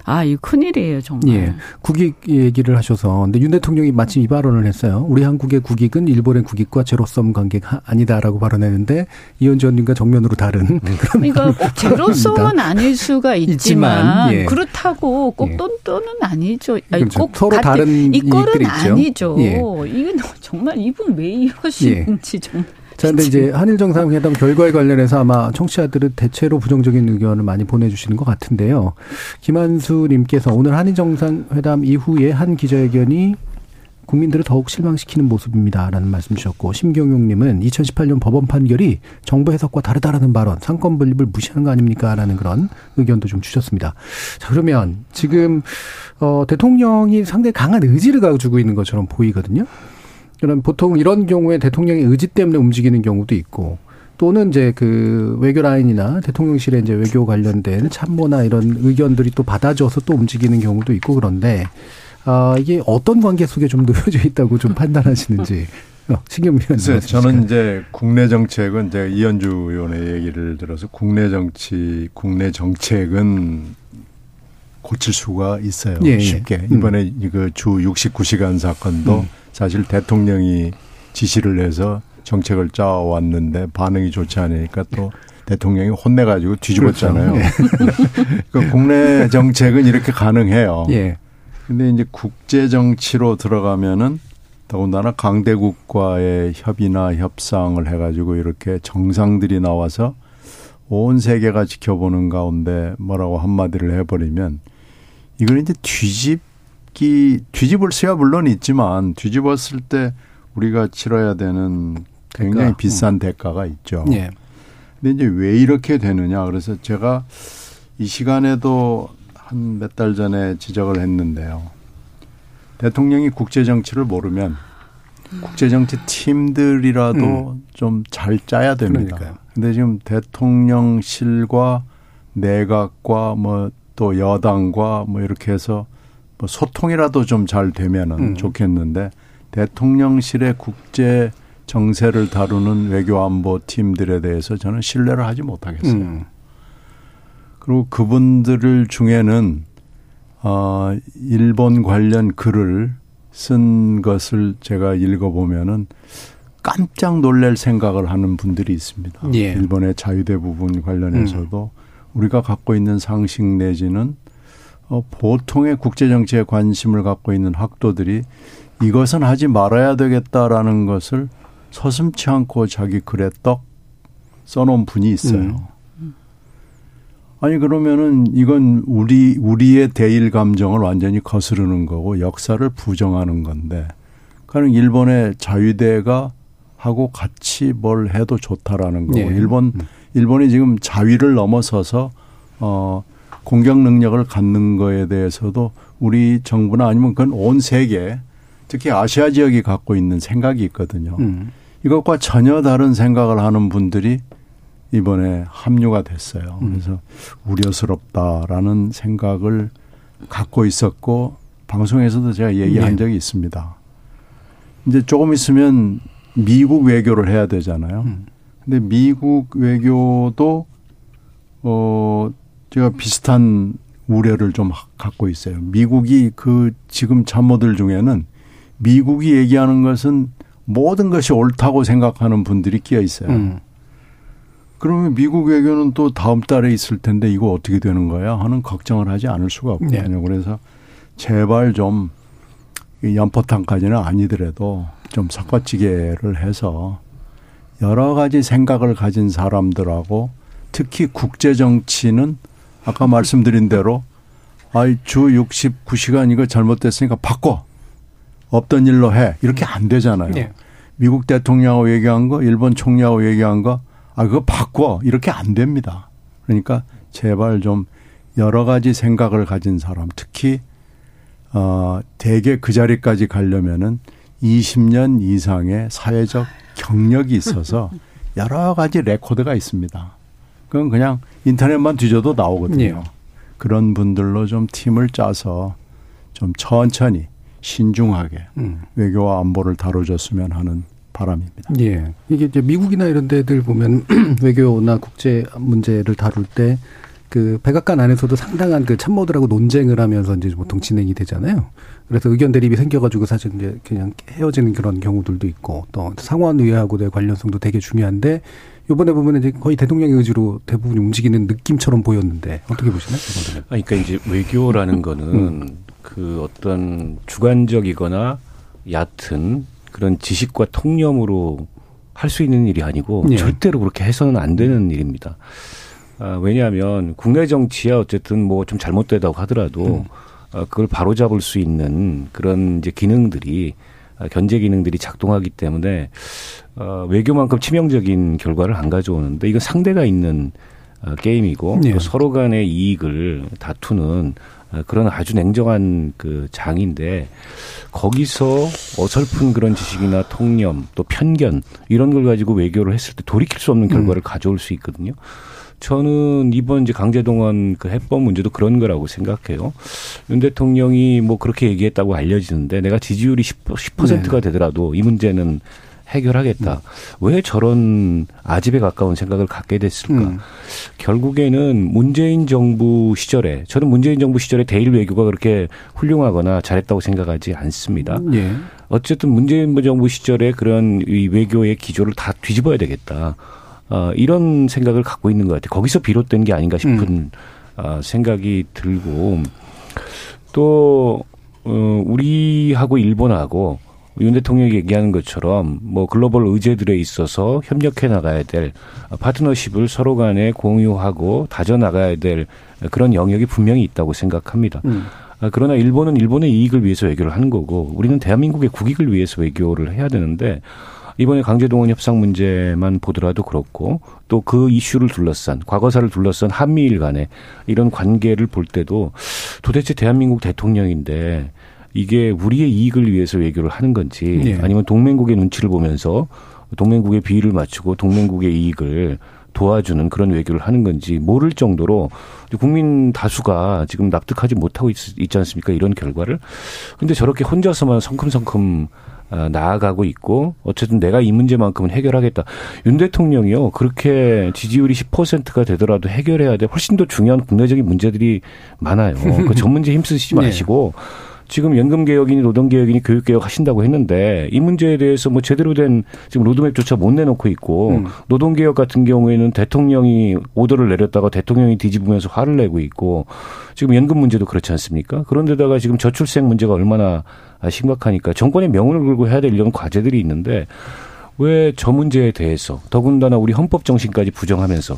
아, 이 큰일이에요, 정말. 예. 국익 얘기를 하셔서. 근데 윤 대통령이 마침 이 발언을 했어요. 우리 한국의 국익은 일본의 국익과 제로섬 관계가 아니다라고 발언했는데 이현주 의원님과 정면으로 다른 음. 그런 그러니까 꼭 제로섬은 아닐 수가 [LAUGHS] 있지만, 있지만 예. 그렇다고 꼭 예. 똔똔은 아니죠. 아니, 그렇죠. 꼭 서로 다른 이거는 아니죠. 예. 이건 정말 이분 왜 이러시는지 정말. 자, 근데 이제 한일 정상회담 결과에 관련해서 아마 청취자들은 대체로 부정적인 의견을 많이 보내주시는 것 같은데요. 김한수 님께서 오늘 한일 정상회담 이후에 한 기자회견이 국민들을 더욱 실망시키는 모습입니다라는 말씀 주셨고 심경용님은 2018년 법원 판결이 정부 해석과 다르다라는 발언 상권 분립을 무시하는 거 아닙니까라는 그런 의견도 좀 주셨습니다. 자 그러면 지금 어 대통령이 상당히 강한 의지를 가지고 있는 것처럼 보이거든요. 그럼 보통 이런 경우에 대통령의 의지 때문에 움직이는 경우도 있고 또는 이제 그 외교 라인이나 대통령실에 이제 외교 관련된 참모나 이런 의견들이 또 받아줘서 또 움직이는 경우도 있고 그런데 아 이게 어떤 관계 속에 좀 [LAUGHS] 놓여져 있다고 좀 판단하시는지 어, 신경 위원 저는 이제 국내 정책은 제가 이현주 의원의 얘기를 들어서 국내 정치 국내 정책은 고칠 수가 있어요 예, 예. 쉽게 예. 이번에 음. 그주 69시간 사건도 음. 사실 대통령이 지시를 해서 정책을 짜왔는데 반응이 좋지 않으니까 또 대통령이 혼내가지고 뒤집었잖아요. 그렇죠. 네. [LAUGHS] 그 국내 정책은 이렇게 가능해요. 예. 근데 이제 국제 정치로 들어가면은 더군다나 강대국과의 협의나 협상을 해가지고 이렇게 정상들이 나와서 온 세계가 지켜보는 가운데 뭐라고 한마디를 해버리면 이걸 이제 뒤집 뒤집기 뒤집을 수야 물론 있지만 뒤집었을 때 우리가 치러야 되는 굉장히 대가. 비싼 음. 대가가 있죠. 예. 근데 이제 왜 이렇게 되느냐 그래서 제가 이 시간에도 한 몇 달 전에 지적을 했는데요. 대통령이 국제 정치를 모르면 국제 정치 팀들이라도 음. 좀잘 짜야 됩니다. 그러니까요. 근데 지금 대통령실과 내각과 뭐 또 여당과 뭐 이렇게 해서 뭐 소통이라도 좀 잘 되면은 음. 좋겠는데 대통령실의 국제 정세를 다루는 외교안보 팀들에 대해서 저는 신뢰를 하지 못하겠어요. 음. 그리고 그분들 중에는 어 일본 관련 글을 쓴 것을 제가 읽어보면은 깜짝 놀랄 생각을 하는 분들이 있습니다. 예. 일본의 자유대 부분 관련해서도 음. 우리가 갖고 있는 상식 내지는 어, 보통의 국제 정치에 관심을 갖고 있는 학도들이 이것은 하지 말아야 되겠다라는 것을 서슴치 않고 자기 글에 떡 써놓은 분이 있어요. 음. 아니 그러면은 이건 우리 우리의 대일 감정을 완전히 거스르는 거고 역사를 부정하는 건데 그는 일본의 자위대가 하고 같이 뭘 해도 좋다라는 거고 네. 일본 음. 일본이 지금 자위를 넘어서서 어 공격 능력을 갖는 거에 대해서도 우리 정부나 아니면 그건 온 세계 특히 아시아 지역이 갖고 있는 생각이 있거든요. 음. 이것과 전혀 다른 생각을 하는 분들이 이번에 합류가 됐어요. 음. 그래서 우려스럽다라는 생각을 갖고 있었고 방송에서도 제가 얘기한 네. 적이 있습니다. 이제 조금 있으면 미국 외교를 해야 되잖아요. 음. 근데 미국 외교도 어 제가 비슷한 우려를 좀 갖고 있어요. 미국이 그 지금 참모들 중에는 미국이 얘기하는 것은 모든 것이 옳다고 생각하는 분들이 끼어 있어요. 음. 그러면 미국 외교는 또 다음 달에 있을 텐데 이거 어떻게 되는 거야 하는 걱정을 하지 않을 수가 없거든요. 네. 그래서 제발 좀 연포탕까지는 아니더라도 좀 섞어찌개를 해서 여러 가지 생각을 가진 사람들하고 특히 국제 정치는 아까 말씀드린 대로 아이 주 69시간 이거 잘못됐으니까 바꿔. 없던 일로 해. 이렇게 안 되잖아요. 네. 미국 대통령하고 얘기한 거, 일본 총리하고 얘기한 거, 아, 그거 바꿔. 이렇게 안 됩니다. 그러니까 제발 좀 여러 가지 생각을 가진 사람, 특히, 어, 대개 그 자리까지 가려면은 20년 이상의 사회적 경력이 있어서 [LAUGHS] 여러 가지 레코드가 있습니다. 그건 그냥 인터넷만 뒤져도 나오거든요. 예. 그런 분들로 좀 팀을 짜서 좀 천천히 신중하게 음. 외교와 안보를 다뤄줬으면 하는 바람입니다. 예. 이게 이제 미국이나 이런 데들 보면 [CLEARS THROAT] 외교나 국제 문제를 다룰 때 그 백악관 안에서도 상당한 그 참모들하고 논쟁을 하면서 이제 보통 진행이 되잖아요. 그래서 의견 대립이 생겨가지고 사실 이제 그냥 헤어지는 그런 경우들도 있고 또 상원 의회하고의 관련성도 되게 중요한데 요번에 보면 이제 거의 대통령의 의지로 대부분 움직이는 느낌처럼 보였는데 어떻게 보시나요? 아, 그러니까 이제 외교라는 거는 음. 그 어떤 주관적이거나 얕은 그런 지식과 통념으로 할 수 있는 일이 아니고 예. 절대로 그렇게 해서는 안 되는 일입니다. 아, 왜냐하면 국내 정치야 어쨌든 뭐 좀 잘못되다고 하더라도 음. 어, 그걸 바로잡을 수 있는 그런 이제 기능들이 아, 견제 기능들이 작동하기 때문에 어, 외교만큼 치명적인 결과를 안 가져오는데 이건 상대가 있는 어, 게임이고 네. 또 서로 간의 이익을 다투는 어, 그런 아주 냉정한 그 장인데 거기서 어설픈 그런 지식이나 통념 또 편견 이런 걸 가지고 외교를 했을 때 돌이킬 수 없는 결과를 음. 가져올 수 있거든요. 저는 이번 이제 강제동원 그 해법 문제도 그런 거라고 생각해요. 윤 대통령이 뭐 그렇게 얘기했다고 알려지는데 내가 지지율이 10, 10%가 되더라도 이 문제는 해결하겠다. 음. 왜 저런 아집에 가까운 생각을 갖게 됐을까? 음. 결국에는 문재인 정부 시절에 저는 문재인 정부 시절에 대일 외교가 그렇게 훌륭하거나 잘했다고 생각하지 않습니다. 예. 어쨌든 문재인 정부 시절에 그런 이 외교의 기조를 다 뒤집어야 되겠다. 어, 이런 생각을 갖고 있는 것 같아요. 거기서 비롯된 게 아닌가 싶은 음. 어, 생각이 들고 또 어, 우리하고 일본하고 윤 대통령이 얘기하는 것처럼 뭐 글로벌 의제들에 있어서 협력해 나가야 될 파트너십을 서로 간에 공유하고 다져 나가야 될 그런 영역이 분명히 있다고 생각합니다. 음. 아, 그러나 일본은 일본의 이익을 위해서 외교를 하는 거고 우리는 대한민국의 국익을 위해서 외교를 해야 되는데 이번에 강제동원 협상 문제만 보더라도 그렇고 또 그 이슈를 둘러싼 과거사를 둘러싼 한미일 간의 이런 관계를 볼 때도 도대체 대한민국 대통령인데 이게 우리의 이익을 위해서 외교를 하는 건지 네. 아니면 동맹국의 눈치를 보면서 동맹국의 비위를 맞추고 동맹국의 이익을 도와주는 그런 외교를 하는 건지 모를 정도로 국민 다수가 지금 납득하지 못하고 있, 지 않습니까? 이런 결과를. 근데 저렇게 혼자서만 성큼성큼 어, 나아가고 있고 어쨌든 내가 이 문제만큼은 해결하겠다. 윤 대통령이요 그렇게 지지율이 10%가 되더라도 해결해야 돼 훨씬 더 중요한 국내적인 문제들이 많아요. [LAUGHS] 그 전 문제 힘쓰시지 네. 마시고. 네. 지금 연금 개혁이니 노동 개혁이니 교육 개혁 하신다고 했는데 이 문제에 대해서 뭐 제대로 된 지금 로드맵조차 못 내놓고 있고 음. 노동 개혁 같은 경우에는 대통령이 오더를 내렸다가 대통령이 뒤집으면서 화를 내고 있고 지금 연금 문제도 그렇지 않습니까? 그런데다가 지금 저출생 문제가 얼마나 심각하니까 정권의 명운을 걸고 해야 될 이런 과제들이 있는데 왜저 문제에 대해서 더군다나 우리 헌법 정신까지 부정하면서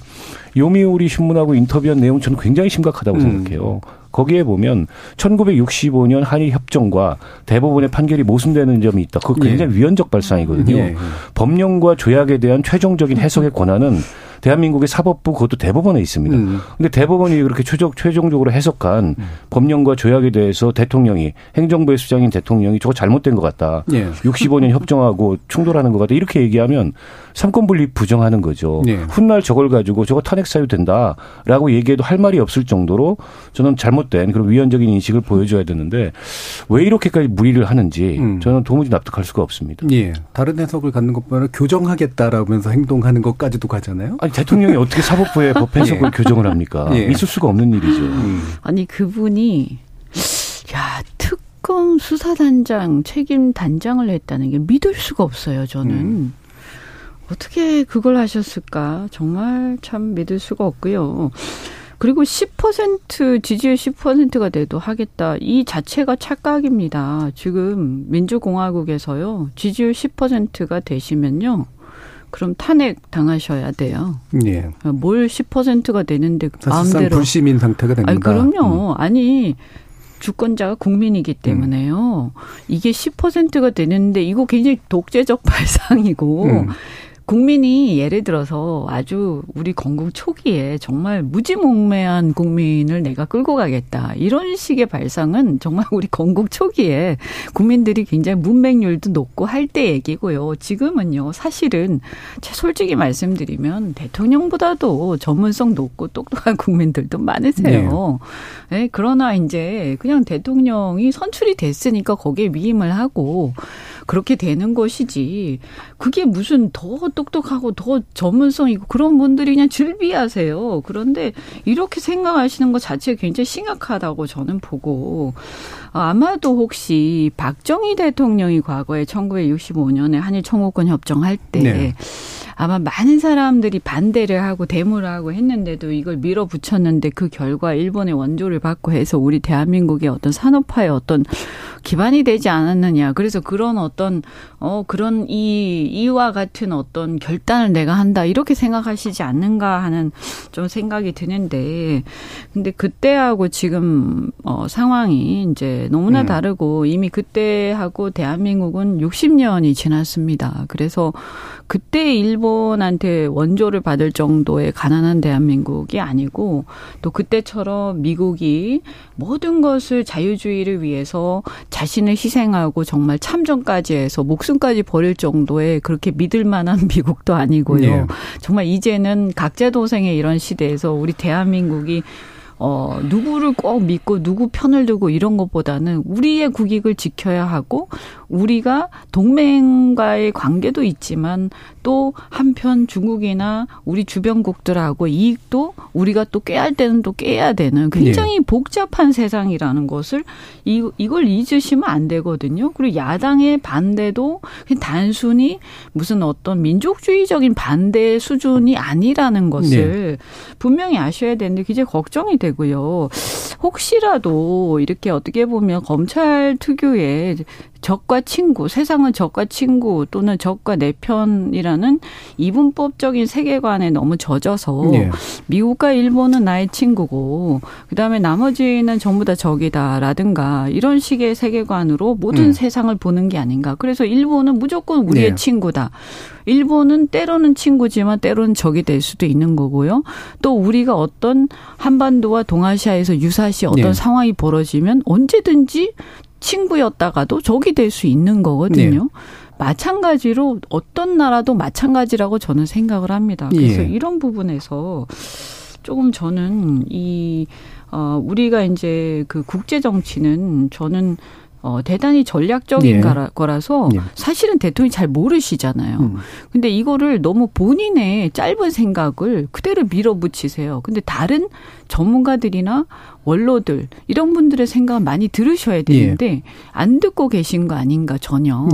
요미우리 신문하고 인터뷰한 내용 저는 굉장히 심각하다고 음. 생각해요. 거기에 보면 1965년 한일 협정과 대법원의 판결이 모순되는 점이 있다. 그거 굉장히 예. 위헌적 발상이거든요. 예. 법령과 조약에 대한 최종적인 해석의 권한은 대한민국의 사법부 그것도 대법원에 있습니다. 음. 근데 대법원이 그렇게 최종, 최종적으로 해석한 음. 법령과 조약에 대해서 대통령이 행정부의 수장인 대통령이 저거 잘못된 것 같다. 예. 65년 협정하고 충돌하는 것 같다. 이렇게 얘기하면 삼권 분립 부정하는 거죠. 예. 훗날 저걸 가지고 저거 탄핵 사유 된다라고 얘기해도 할 말이 없을 정도로 저는 잘못된 그런 위헌적인 인식을 보여줘야 되는데 왜 이렇게까지 무리를 하는지 음. 저는 도무지 납득할 수가 없습니다. 예. 다른 해석을 갖는 것보다 교정하겠다라면서 행동하는 것까지도 가잖아요. 아니 대통령이 어떻게 사법부의 [LAUGHS] 법 해석을 예. 교정을 합니까? 예. 있을 수가 없는 일이죠. 음. 아니 그분이 야 특검 수사단장 책임 단장을 했다는 게 믿을 수가 없어요. 저는. 음. 어떻게 그걸 하셨을까? 정말 참 믿을 수가 없고요. 그리고 10% 지지율 10%가 돼도 하겠다. 이 자체가 착각입니다. 지금 민주공화국에서요. 지지율 10%가 되시면요. 그럼 탄핵 당하셔야 돼요. 예. 뭘 10%가 되는데 마음대로 불시민 상태가 됩니다. 아니 그럼요. 음. 아니 주권자가 국민이기 때문에요. 음. 이게 10%가 되는데 이거 굉장히 독재적 [LAUGHS] 발상이고 음. 국민이 예를 들어서 아주 우리 건국 초기에 정말 무지몽매한 국민을 내가 끌고 가겠다. 이런 식의 발상은 정말 우리 건국 초기에 국민들이 굉장히 문맹률도 높고 할 때 얘기고요. 지금은요, 사실은 솔직히 말씀드리면 대통령보다도 전문성 높고 똑똑한 [LAUGHS] 국민들도 많으세요. 네. 네, 그러나 이제 그냥 대통령이 선출이 됐으니까 거기에 위임을 하고 그렇게 되는 것이지. 그게 무슨 더 똑똑하고 더 전문성 있고 그런 분들이 그냥 즐비하세요. 그런데 이렇게 생각하시는 것 자체가 굉장히 심각하다고 저는 보고 아마도 혹시 박정희 대통령이 과거에 1965년에 한일 청구권 협정할 때 네. 아마 많은 사람들이 반대를 하고 데모를 하고 했는데도 이걸 밀어붙였는데 그 결과 일본의 원조를 받고 해서 우리 대한민국의 어떤 산업화의 어떤 기반이 되지 않았느냐. 그래서 그런 어떤 어 그런 이 이와 같은 어떤 결단을 내가 한다 이렇게 생각하시지 않는가 하는 좀 생각이 드는데 근데 그때하고 지금 어 상황이 이제 너무나 음. 다르고 이미 그때하고 대한민국은 60년이 지났습니다. 그래서 그때 일본한테 원조를 받을 정도의 가난한 대한민국이 아니고 또 그때처럼 미국이 모든 것을 자유주의를 위해서 자신을 희생하고 정말 참전까지 해서 목숨까지 버릴 정도의 그렇게 믿을 만한 [LAUGHS] 미국도 아니고요. 네. 정말 이제는 각자 도생의 이런 시대에서 우리 대한민국이 어, 누구를 꼭 믿고 누구 편을 두고 이런 것보다는 우리의 국익을 지켜야 하고 우리가 동맹과의 관계도 있지만 또 한편 중국이나 우리 주변국들하고 이익도 우리가 또 깨할 때는 또 깨야 되는 굉장히 네. 복잡한 세상이라는 것을 이, 이걸 잊으시면 안 되거든요. 그리고 야당의 반대도 단순히 무슨 어떤 민족주의적인 반대 수준이 아니라는 것을 네. 분명히 아셔야 되는데 굉장히 걱정이 되고요. 혹시라도 이렇게 어떻게 보면 검찰 특유의 적과 친구, 세상은 적과 친구 또는 적과 내 편이라는 이분법적인 세계관에 너무 젖어서 네. 미국과 일본은 나의 친구고 그다음에 나머지는 전부 다 적이다라든가 이런 식의 세계관으로 모든 음. 세상을 보는 게 아닌가. 그래서 일본은 무조건 우리의 네. 친구다. 일본은 때로는 친구지만 때로는 적이 될 수도 있는 거고요. 또 우리가 어떤 한반도와 동아시아에서 유사시 어떤 네. 상황이 벌어지면 언제든지 친구였다가도 적이 될 수 있는 거거든요. 네. 마찬가지로 어떤 나라도 마찬가지라고 저는 생각을 합니다. 그래서 예. 이런 부분에서 조금 저는 이, 어, 우리가 이제 그 국제 정치는 저는 어, 대단히 전략적인 예. 거라서 예. 사실은 대통령이 잘 모르시잖아요. 음. 근데 이거를 너무 본인의 짧은 생각을 그대로 밀어붙이세요. 근데 다른 전문가들이나 원로들 이런 분들의 생각을 많이 들으셔야 되는데 예. 안 듣고 계신 거 아닌가 전혀.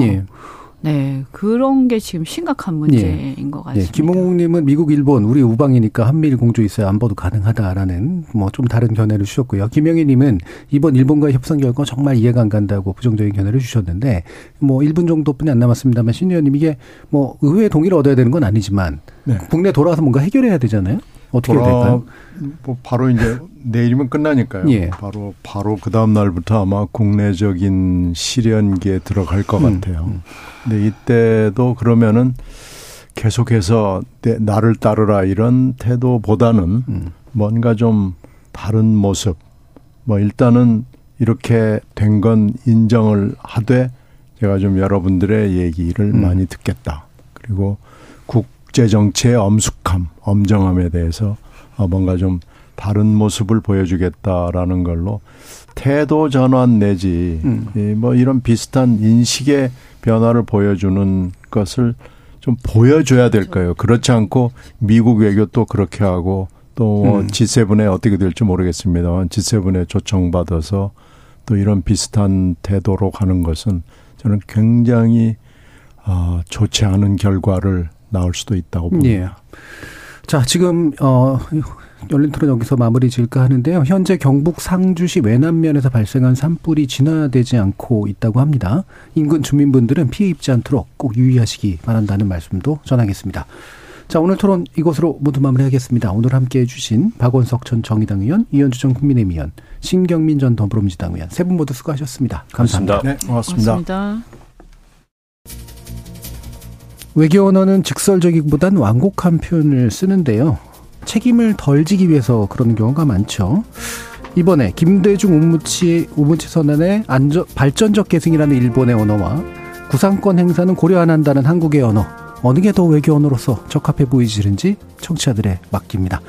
예. 네, 그런 게 지금 심각한 문제인 예. 것 예, 같습니다. 예, 김홍님은 미국, 일본, 우리 우방이니까 한미일 공조 있어야 안보도 가능하다라는 뭐 좀 다른 견해를 주셨고요. 김영희님은 이번 일본과의 협상 결과 정말 이해가 안 간다고 부정적인 견해를 주셨는데 뭐 1분 정도뿐이 안 남았습니다만 신 의원님 이게 뭐 의회 동의를 얻어야 되는 건 아니지만 네. 국내 돌아와서 뭔가 해결해야 되잖아요. 어떻게 돌아, 될까요? 뭐 바로 이제 내일이면 끝나니까요. 예. 바로 바로 그 다음 날부터 아마 국내적인 실현기에 들어갈 것 음, 같아요. 음. 근데 이때도 그러면은 계속해서 내, 나를 따르라 이런 태도보다는 음. 뭔가 좀 다른 모습. 뭐 일단은 이렇게 된 건 인정을 하되 제가 좀 여러분들의 얘기를 음. 많이 듣겠다. 그리고 국 제 정치의 엄숙함, 엄정함에 대해서 어, 뭔가 좀 다른 모습을 보여주겠다라는 걸로 태도 전환 내지 음. 뭐 이런 비슷한 인식의 변화를 보여주는 것을 좀 보여줘야 될 거예요. 그렇지 않고 미국 외교 또 그렇게 하고 또 음. G7에 어떻게 될지 모르겠습니다만 G7에 초청받아서 또 이런 비슷한 태도로 가는 것은 저는 굉장히 어, 좋지 않은 결과를 나올 수도 있다고 봅니다. 예. 자, 지금 어 열린 토론 여기서 마무리 질까 하는데요. 현재 경북 상주시 외남면에서 발생한 산불이 진화되지 않고 있다고 합니다. 인근 주민분들은 피해 입지 않도록 꼭 유의하시기 바란다는 말씀도 전하겠습니다. 자, 오늘 토론 이것으로 모두 마무리하겠습니다. 오늘 함께 해주신 박원석 전 정의당 의원, 이현주 전 국민의힘 의원, 신경민 전 더불어민주당 의원 세 분 모두 수고하셨습니다. 감사합니다. 네, 고맙습니다. 고맙습니다. 외교 언어는 직설적이기보단 완곡한 표현을 쓰는데요. 책임을 덜 지기 위해서 그러는 경우가 많죠. 이번에 김대중 우무치 우무치 선언의 안전 발전적 계승이라는 일본의 언어와 구상권 행사는 고려 안 한다는 한국의 언어 어느 게 더 외교 언어로서 적합해 보이시는지 청취자들의 맡깁니다.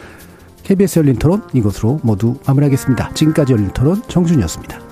KBS 열린 토론 이것으로 모두 마무리하겠습니다. 지금까지 열린 토론 정준이었습니다.